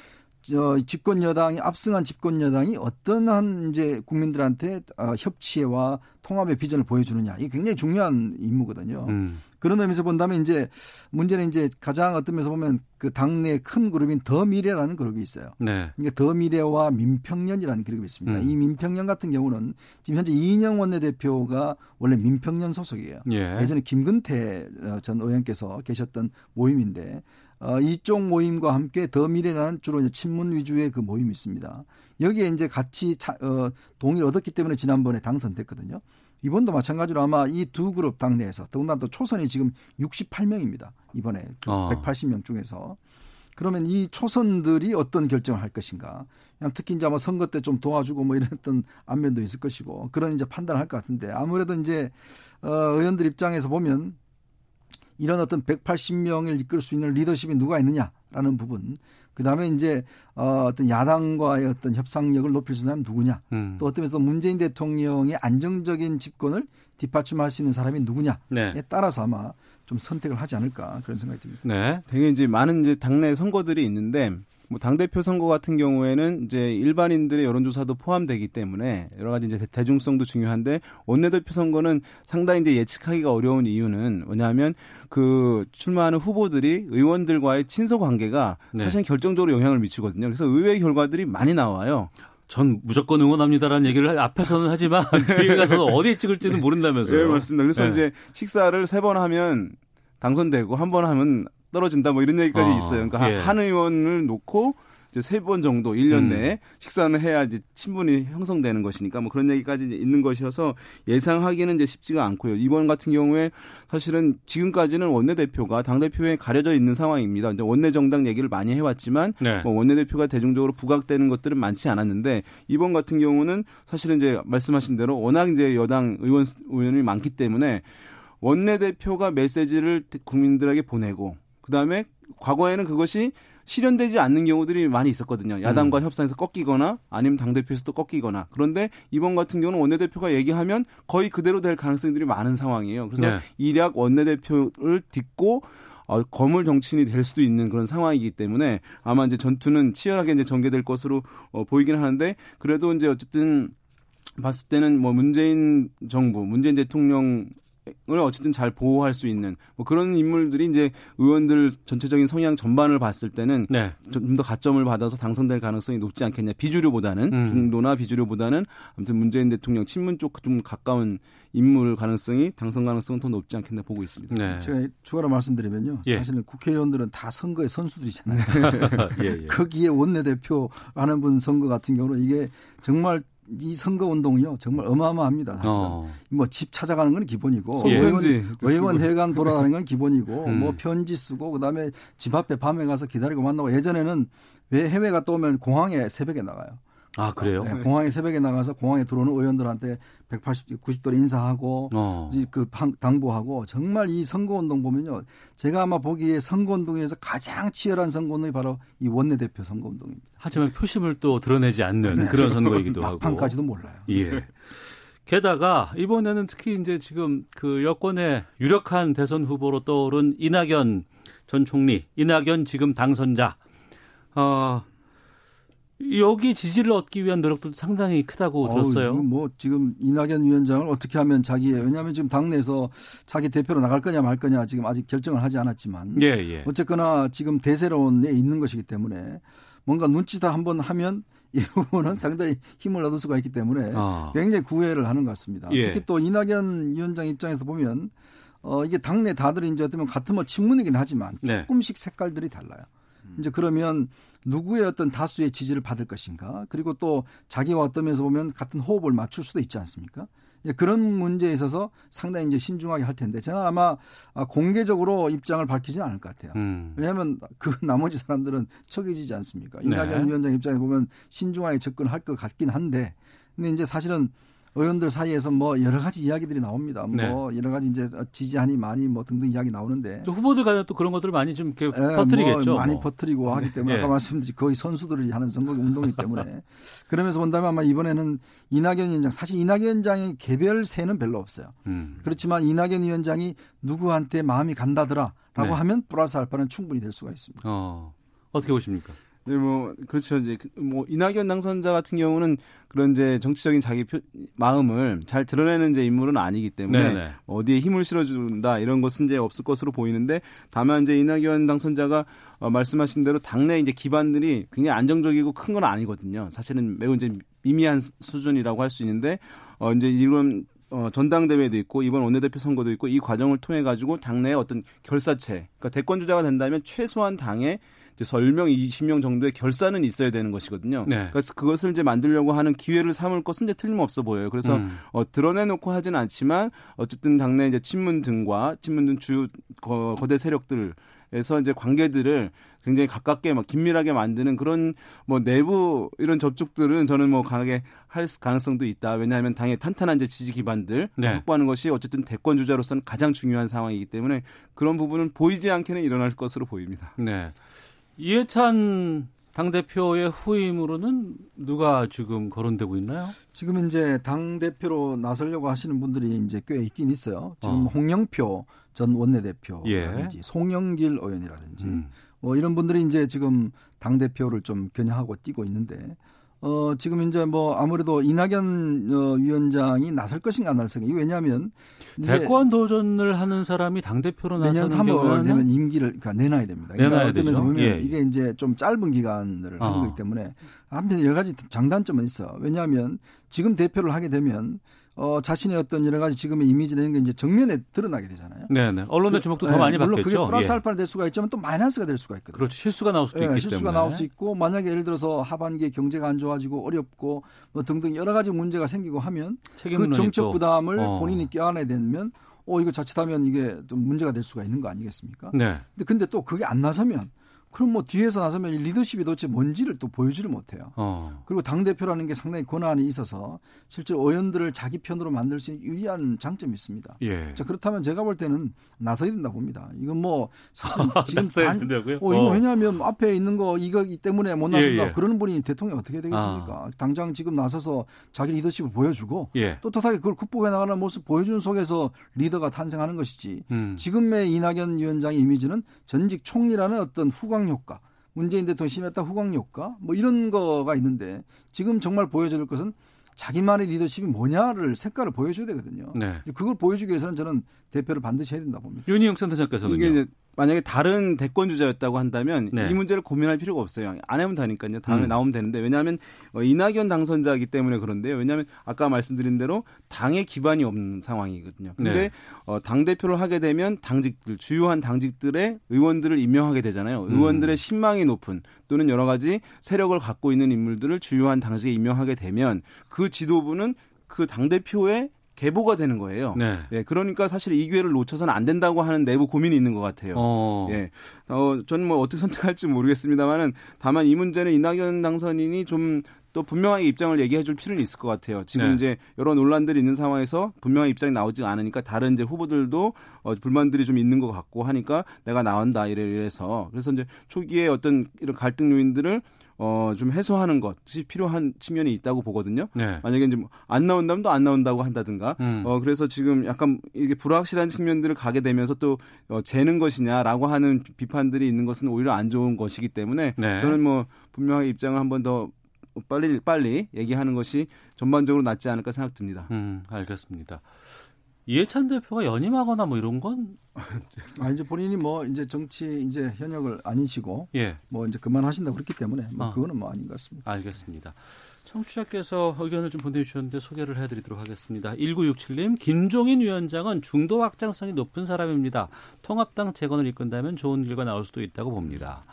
저 집권 여당이 압승한 집권 여당이 어떤 한 이제 국민들한테 어, 협치와 통합의 비전을 보여주느냐 이게 굉장히 중요한 임무거든요. 음. 그런 의미에서 본다면 이제 문제는 이제 가장 어떤 면에서 보면 그 당내 큰 그룹인 더 미래라는 그룹이 있어요. 네. 그러니까 더 미래와 민평년이라는 그룹이 있습니다. 음. 이 민평년 같은 경우는 지금 현재 이인영 원내대표가 원래 민평년 소속이에요. 예. 예전에 김근태 어, 전 의원께서 계셨던 모임인데 어, 이쪽 모임과 함께 더 미래라는 주로 이제 친문 위주의 그 모임이 있습니다. 여기에 이제 같이 차, 어, 동의를 얻었기 때문에 지난번에 당선됐거든요. 이번도 마찬가지로 아마 이 두 그룹 당내에서 더군다나 또 초선이 지금 68명입니다. 이번에 어. 180명 중에서 그러면 이 초선들이 어떤 결정을 할 것인가? 그냥 특히 이제 아마 선거 때 좀 도와주고 뭐 이랬던 안면도 있을 것이고 그런 이제 판단을 할 것 같은데 아무래도 이제 어 의원들 입장에서 보면 이런 어떤 180명을 이끌 수 있는 리더십이 누가 있느냐라는 부분. 그 다음에 이제 어, 어떤 야당과의 어떤 협상력을 높일 수 있는 사람이 누구냐. 음. 또 어떤 면에서 문재인 대통령의 안정적인 집권을 뒷받침할 수 있는 사람이 누구냐에 네. 따라서 아마 좀 선택을 하지 않을까 그런 생각이 듭니다. 네. 되게 이제 많은 이제 당내 선거들이 있는데 뭐 당대표 선거 같은 경우에는 이제 일반인들의 여론조사도 포함되기 때문에 여러 가지 이제 대중성도 중요한데 원내대표 선거는 상당히 이제 예측하기가 어려운 이유는 뭐냐면 그 출마하는 후보들이 의원들과의 친서 관계가 네. 사실 결정적으로 영향을 미치거든요. 그래서 의외의 결과들이 많이 나와요. 전 무조건 응원합니다라는 얘기를 앞에서는 하지만 [LAUGHS] 뒤에 가서 어디에 찍을지는 모른다면서요. 네, 맞습니다. 그래서 네. 이제 식사를 세 번 하면 당선되고 한 번 하면 떨어진다 뭐 이런 얘기까지 어, 있어요. 그러니까 예. 한 의원을 놓고 이제 세 번 정도 1년 음. 내에 식사는 해야 이제 친분이 형성되는 것이니까 뭐 그런 얘기까지 있는 것이어서 예상하기는 이제 쉽지가 않고요. 이번 같은 경우에 사실은 지금까지는 원내대표가 당대표에 가려져 있는 상황입니다. 이제 원내 정당 얘기를 많이 해왔지만 네. 뭐 원내대표가 대중적으로 부각되는 것들은 많지 않았는데 이번 같은 경우는 사실은 이제 말씀하신 대로 워낙 이제 여당 의원 의원이 많기 때문에 원내대표가 메시지를 국민들에게 보내고 그다음에 과거에는 그것이 실현되지 않는 경우들이 많이 있었거든요. 야당과 음. 협상에서 꺾이거나 아니면 당 대표에서도 꺾이거나 그런데 이번 같은 경우는 원내대표가 얘기하면 거의 그대로 될 가능성들이 많은 상황이에요. 그래서 네. 일약 원내대표를 딛고 어, 거물 정치인이 될 수도 있는 그런 상황이기 때문에 아마 이제 전투는 치열하게 이제 전개될 것으로 어, 보이긴 하는데 그래도 이제 어쨌든 봤을 때는 뭐 문재인 정부, 문재인 대통령 을 어쨌든 잘 보호할 수 있는 뭐 그런 인물들이 이제 의원들 전체적인 성향 전반을 봤을 때는 네. 좀더 가점을 받아서 당선될 가능성이 높지 않겠냐 비주류보다는 음. 중도나 비주류보다는 아무튼 문재인 대통령 친문 쪽 좀 가까운 인물 가능성이 당선 가능성은 더 높지 않겠나 보고 있습니다. 네. 제가 추가로 말씀드리면요. 예. 사실은 국회의원들은 다 선거의 선수들이잖아요. [LAUGHS] 예, 예. [LAUGHS] 거기에 원내대표 하는 분 선거 같은 경우는 이게 정말 이 선거 운동이요 정말 어마어마합니다. 사실 어. 뭐집 찾아가는 건 기본이고 예. 의원, 의원 회관 돌아다니는 건 기본이고 [LAUGHS] 음. 뭐 편지 쓰고 그다음에 집 앞에 밤에 가서 기다리고 만나고 예전에는 왜 해외 갔다 오면 공항에 새벽에 나가요. 아 그래요? 네, 공항에 새벽에 나가서 공항에 들어오는 의원들한테 180, 90도로 인사하고 어. 그 당부하고 정말 이 선거운동 보면요, 제가 아마 보기에 선거운동에서 가장 치열한 선거운동이 바로 이 원내대표 선거운동입니다. 하지만 표심을 또 드러내지 않는 네. 그런 선거이기도 하고 막판까지도 몰라요. 예. 게다가 이번에는 특히 이제 지금 그 여권의 유력한 대선 후보로 떠오른 이낙연 전 총리, 이낙연 지금 당선자. 어, 여기 지지를 얻기 위한 노력도 상당히 크다고 들었어요. 뭐 지금 이낙연 위원장을 어떻게 하면 자기 왜냐하면 지금 당내에서 자기 대표로 나갈 거냐 말 거냐 지금 아직 결정을 하지 않았지만 예, 예. 어쨌거나 지금 대세론에 있는 것이기 때문에 뭔가 눈치다 한번 하면 이 부분은 상당히 힘을 얻을 수가 있기 때문에 아. 굉장히 구애를 하는 것 같습니다. 예. 특히 또 이낙연 위원장 입장에서 보면 어 이게 당내 다들 이제 어쩌면 같은 뭐 친문이긴 하지만 네. 조금씩 색깔들이 달라요. 이제 그러면 누구의 어떤 다수의 지지를 받을 것인가 그리고 또 자기와 어떤 면에서 보면 같은 호흡을 맞출 수도 있지 않습니까? 그런 문제에 있어서 상당히 이제 신중하게 할 텐데 저는 아마 공개적으로 입장을 밝히지는 않을 것 같아요. 음. 왜냐하면 그 [LAUGHS] 나머지 사람들은 척이지지 않습니까? 네. 이낙연 위원장 입장에 보면 신중하게 접근할 것 같긴 한데 근데 이제 사실은 의원들 사이에서 뭐 여러 가지 이야기들이 나옵니다. 뭐 네. 여러 가지 이제 지지하니 많이 뭐 등등 이야기 나오는데 후보들 간에 또 그런 것들을 많이 좀 이렇게 예, 퍼뜨리겠죠. 뭐 많이 뭐. 퍼뜨리고 하기 때문에 네. 아까 말씀드린 거의 선수들이 하는 선거 운동이기 때문에 [LAUGHS] 그러면서 본다면 아마 이번에는 이낙연 위원장 사실 이낙연 위원장의 개별 세는 별로 없어요. 음. 그렇지만 이낙연 위원장이 누구한테 마음이 간다더라라고 네. 하면 플러스 알파는 충분히 될 수가 있습니다. 어. 어떻게 보십니까? 네, 뭐 그렇죠. 이제 그뭐 이낙연 당선자 같은 경우는 그런 이제 정치적인 자기 표, 마음을 잘 드러내는 이제 인물은 아니기 때문에 네네. 네. 어디에 힘을 실어준다 이런 것은 이제 없을 것으로 보이는데 다만 이제 이낙연 당선자가 어, 말씀하신 대로 당내 이제 기반들이 굉장히 안정적이고 큰 건 아니거든요. 사실은 매우 이제 미미한 수준이라고 할 수 있는데 어 이제 이런 어, 전당대회도 있고 이번 원내대표 선거도 있고 이 과정을 통해 가지고 당내의 어떤 결사체, 그러니까 대권 주자가 된다면 최소한 당의 이제 10명, 20명 정도의 결산은 있어야 되는 것이거든요. 네. 그래서 그것을 이제 만들려고 하는 기회를 삼을 것은 이제 틀림없어 보여요. 그래서 음. 어, 드러내놓고 하지는 않지만 어쨌든 당내 이제 친문 등과 친문 등 주요 거, 거대 세력들 에서 이제 관계들을 굉장히 가깝게 막 긴밀하게 만드는 그런 뭐 내부 이런 접촉들은 저는 뭐 강하게 할 가능성도 있다. 왜냐하면 당의 탄탄한 이제 지지 기반들 네. 확보하는 것이 어쨌든 대권 주자로서는 가장 중요한 상황이기 때문에 그런 부분은 보이지 않게는 일어날 것으로 보입니다. 네. 이해찬 당대표의 후임으로는 누가 지금 거론되고 있나요? 지금 이제 당대표로 나서려고 하시는 분들이 이제 꽤 있긴 있어요. 지금 어. 홍영표 전 원내대표라든지 예. 송영길 의원이라든지 음. 뭐 이런 분들이 이제 지금 당대표를 좀 겨냥하고 뛰고 있는데 어, 지금 이제 뭐 아무래도 이낙연 어, 위원장이 나설 것인가 안 나설 것인가. 왜냐하면 대권 도전을 하는 사람이 당 대표로 나서는 내년 3월 되면 임기를 그러니까 내놔야 됩니다. 내놔야 되죠. 보면 예. 이게 이제 좀 짧은 기간을 하는 어. 거기 때문에 한편 여러 가지 장단점은 있어. 왜냐하면 지금 대표를 하게 되면 어, 자신의 어떤 여러 가지 지금의 이미지라는 게 이제 정면에 드러나게 되잖아요. 네네. 언론의 그, 주목도 그, 더 많이 받겠죠. 물론 그게 플러스 예. 알파가 될 수가 있지만 또 마이너스가 될 수가 있거든요. 그렇죠. 실수가 나올 수도 예, 있기 실수가 때문에. 나올 수 있고 만약에 예를 들어서 하반기에 경제가 안 좋아지고 어렵고 뭐 등등 여러 가지 문제가 생기고 하면 그 정책 부담을 어. 본인이 껴안아야 되면 어 이거 자칫하면 이게 좀 문제가 될 수가 있는 거 아니겠습니까? 네. 근데 근데 또 그게 안 나서면 그럼 뭐 뒤에서 나서면 리더십이 도대체 뭔지를 또 보여주를 못해요. 어. 그리고 당 대표라는 게 상당히 권한이 있어서 실제 의원들을 자기 편으로 만들 수 있는 유리한 장점이 있습니다. 예. 자 그렇다면 제가 볼 때는 나서야 된다 봅니다. 이건 뭐 사실 [LAUGHS] 지금 반, 된다고요? 어, 이거 어. 왜냐하면 앞에 있는 거 이거기 때문에 못 나선다 예, 예. 그러는 분이 대통령 어떻게 되겠습니까? 아. 당장 지금 나서서 자기 리더십을 보여주고 예. 떳떳하게 그걸 극복해 나가는 모습 보여주는 속에서 리더가 탄생하는 것이지. 음. 지금의 이낙연 위원장의 이미지는 전직 총리라는 어떤 후광 효과, 문재인 대통령 심했다 후광 효과 뭐 이런 거가 있는데 지금 정말 보여줄 것은 자기만의 리더십이 뭐냐를 색깔을 보여줘야 되거든요. 네. 그걸 보여주기 위해서는 저는 대표를 반드시 해야 된다 봅니다. 윤희영 센터장께서는 이게 만약에 다른 대권 주자였다고 한다면 네. 이 문제를 고민할 필요가 없어요. 안 하면 되니까요. 다음에 음. 나오면 되는데 왜냐하면 어, 이낙연 당선자이기 때문에 그런데요. 왜냐하면 아까 말씀드린 대로 당의 기반이 없는 상황이거든요. 근데 네. 어, 당 대표를 하게 되면 당직들 주요한 당직들의 의원들을 임명하게 되잖아요. 음. 의원들의 신망이 높은 또는 여러 가지 세력을 갖고 있는 인물들을 주요한 당직에 임명하게 되면 그 지도부는 그 당 대표의 계보가 되는 거예요. 네. 예, 그러니까 사실 이 기회를 놓쳐서는 안 된다고 하는 내부 고민이 있는 것 같아요. 어. 예. 어, 저는 뭐 어떻게 선택할지 모르겠습니다만은 다만 이 문제는 이낙연 당선인이 좀 또 분명하게 입장을 얘기해 줄 필요는 있을 것 같아요. 지금 네. 이제 여러 논란들이 있는 상황에서 분명한 입장이 나오지 않으니까 다른 이제 후보들도 어, 불만들이 좀 있는 것 같고 하니까 내가 나온다 이래 이래서 그래서 이제 초기에 어떤 이런 갈등 요인들을 어, 좀 해소하는 것이 필요한 측면이 있다고 보거든요. 네. 만약에 이제 뭐안 나온다면 또 안 나온다고 한다든가. 음. 어, 그래서 지금 약간 이게 불확실한 측면들을 가게 되면서 또 어, 재는 것이냐라고 하는 비판들이 있는 것은 오히려 안 좋은 것이기 때문에 네. 저는 뭐 분명하게 입장을 한 번 더 빨리 빨리 얘기하는 것이 전반적으로 낫지 않을까 생각됩니다. 음, 알겠습니다. 이해찬 대표가 연임하거나 뭐 이런 건 [LAUGHS] 아, 이제 본인이 뭐 이제 정치 이제 현역을 아니시고 예. 뭐 이제 그만하신다 그렇기 때문에 뭐 아. 그거는 뭐 아닌 것 같습니다. 알겠습니다. 청취자께서 의견을 좀 보내주셨는데 소개를 해드리도록 하겠습니다. 1967님, 김종인 위원장은 중도 확장성이 높은 사람입니다. 통합당 재건을 이끈다면 좋은 결과 나올 수도 있다고 봅니다.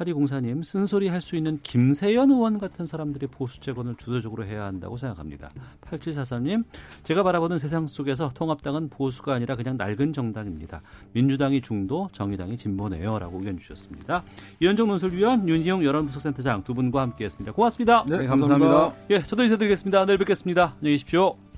8204님, 쓴소리 할 수 있는 김세연 의원 같은 사람들이 보수 재건을 주도적으로 해야 한다고 생각합니다. 8743님, 제가 바라보는 세상 속에서 통합당은 보수가 아니라 그냥 낡은 정당입니다. 민주당이 중도, 정의당이 진보네요. 라고 의견 주셨습니다. 이현정 논설위원, 윤희영 여론분석센터장 두 분과 함께 했습니다. 고맙습니다. 네, 감사합니다. 예, 저도 인사드리겠습니다. 내일 뵙겠습니다. 안녕히 계십시오.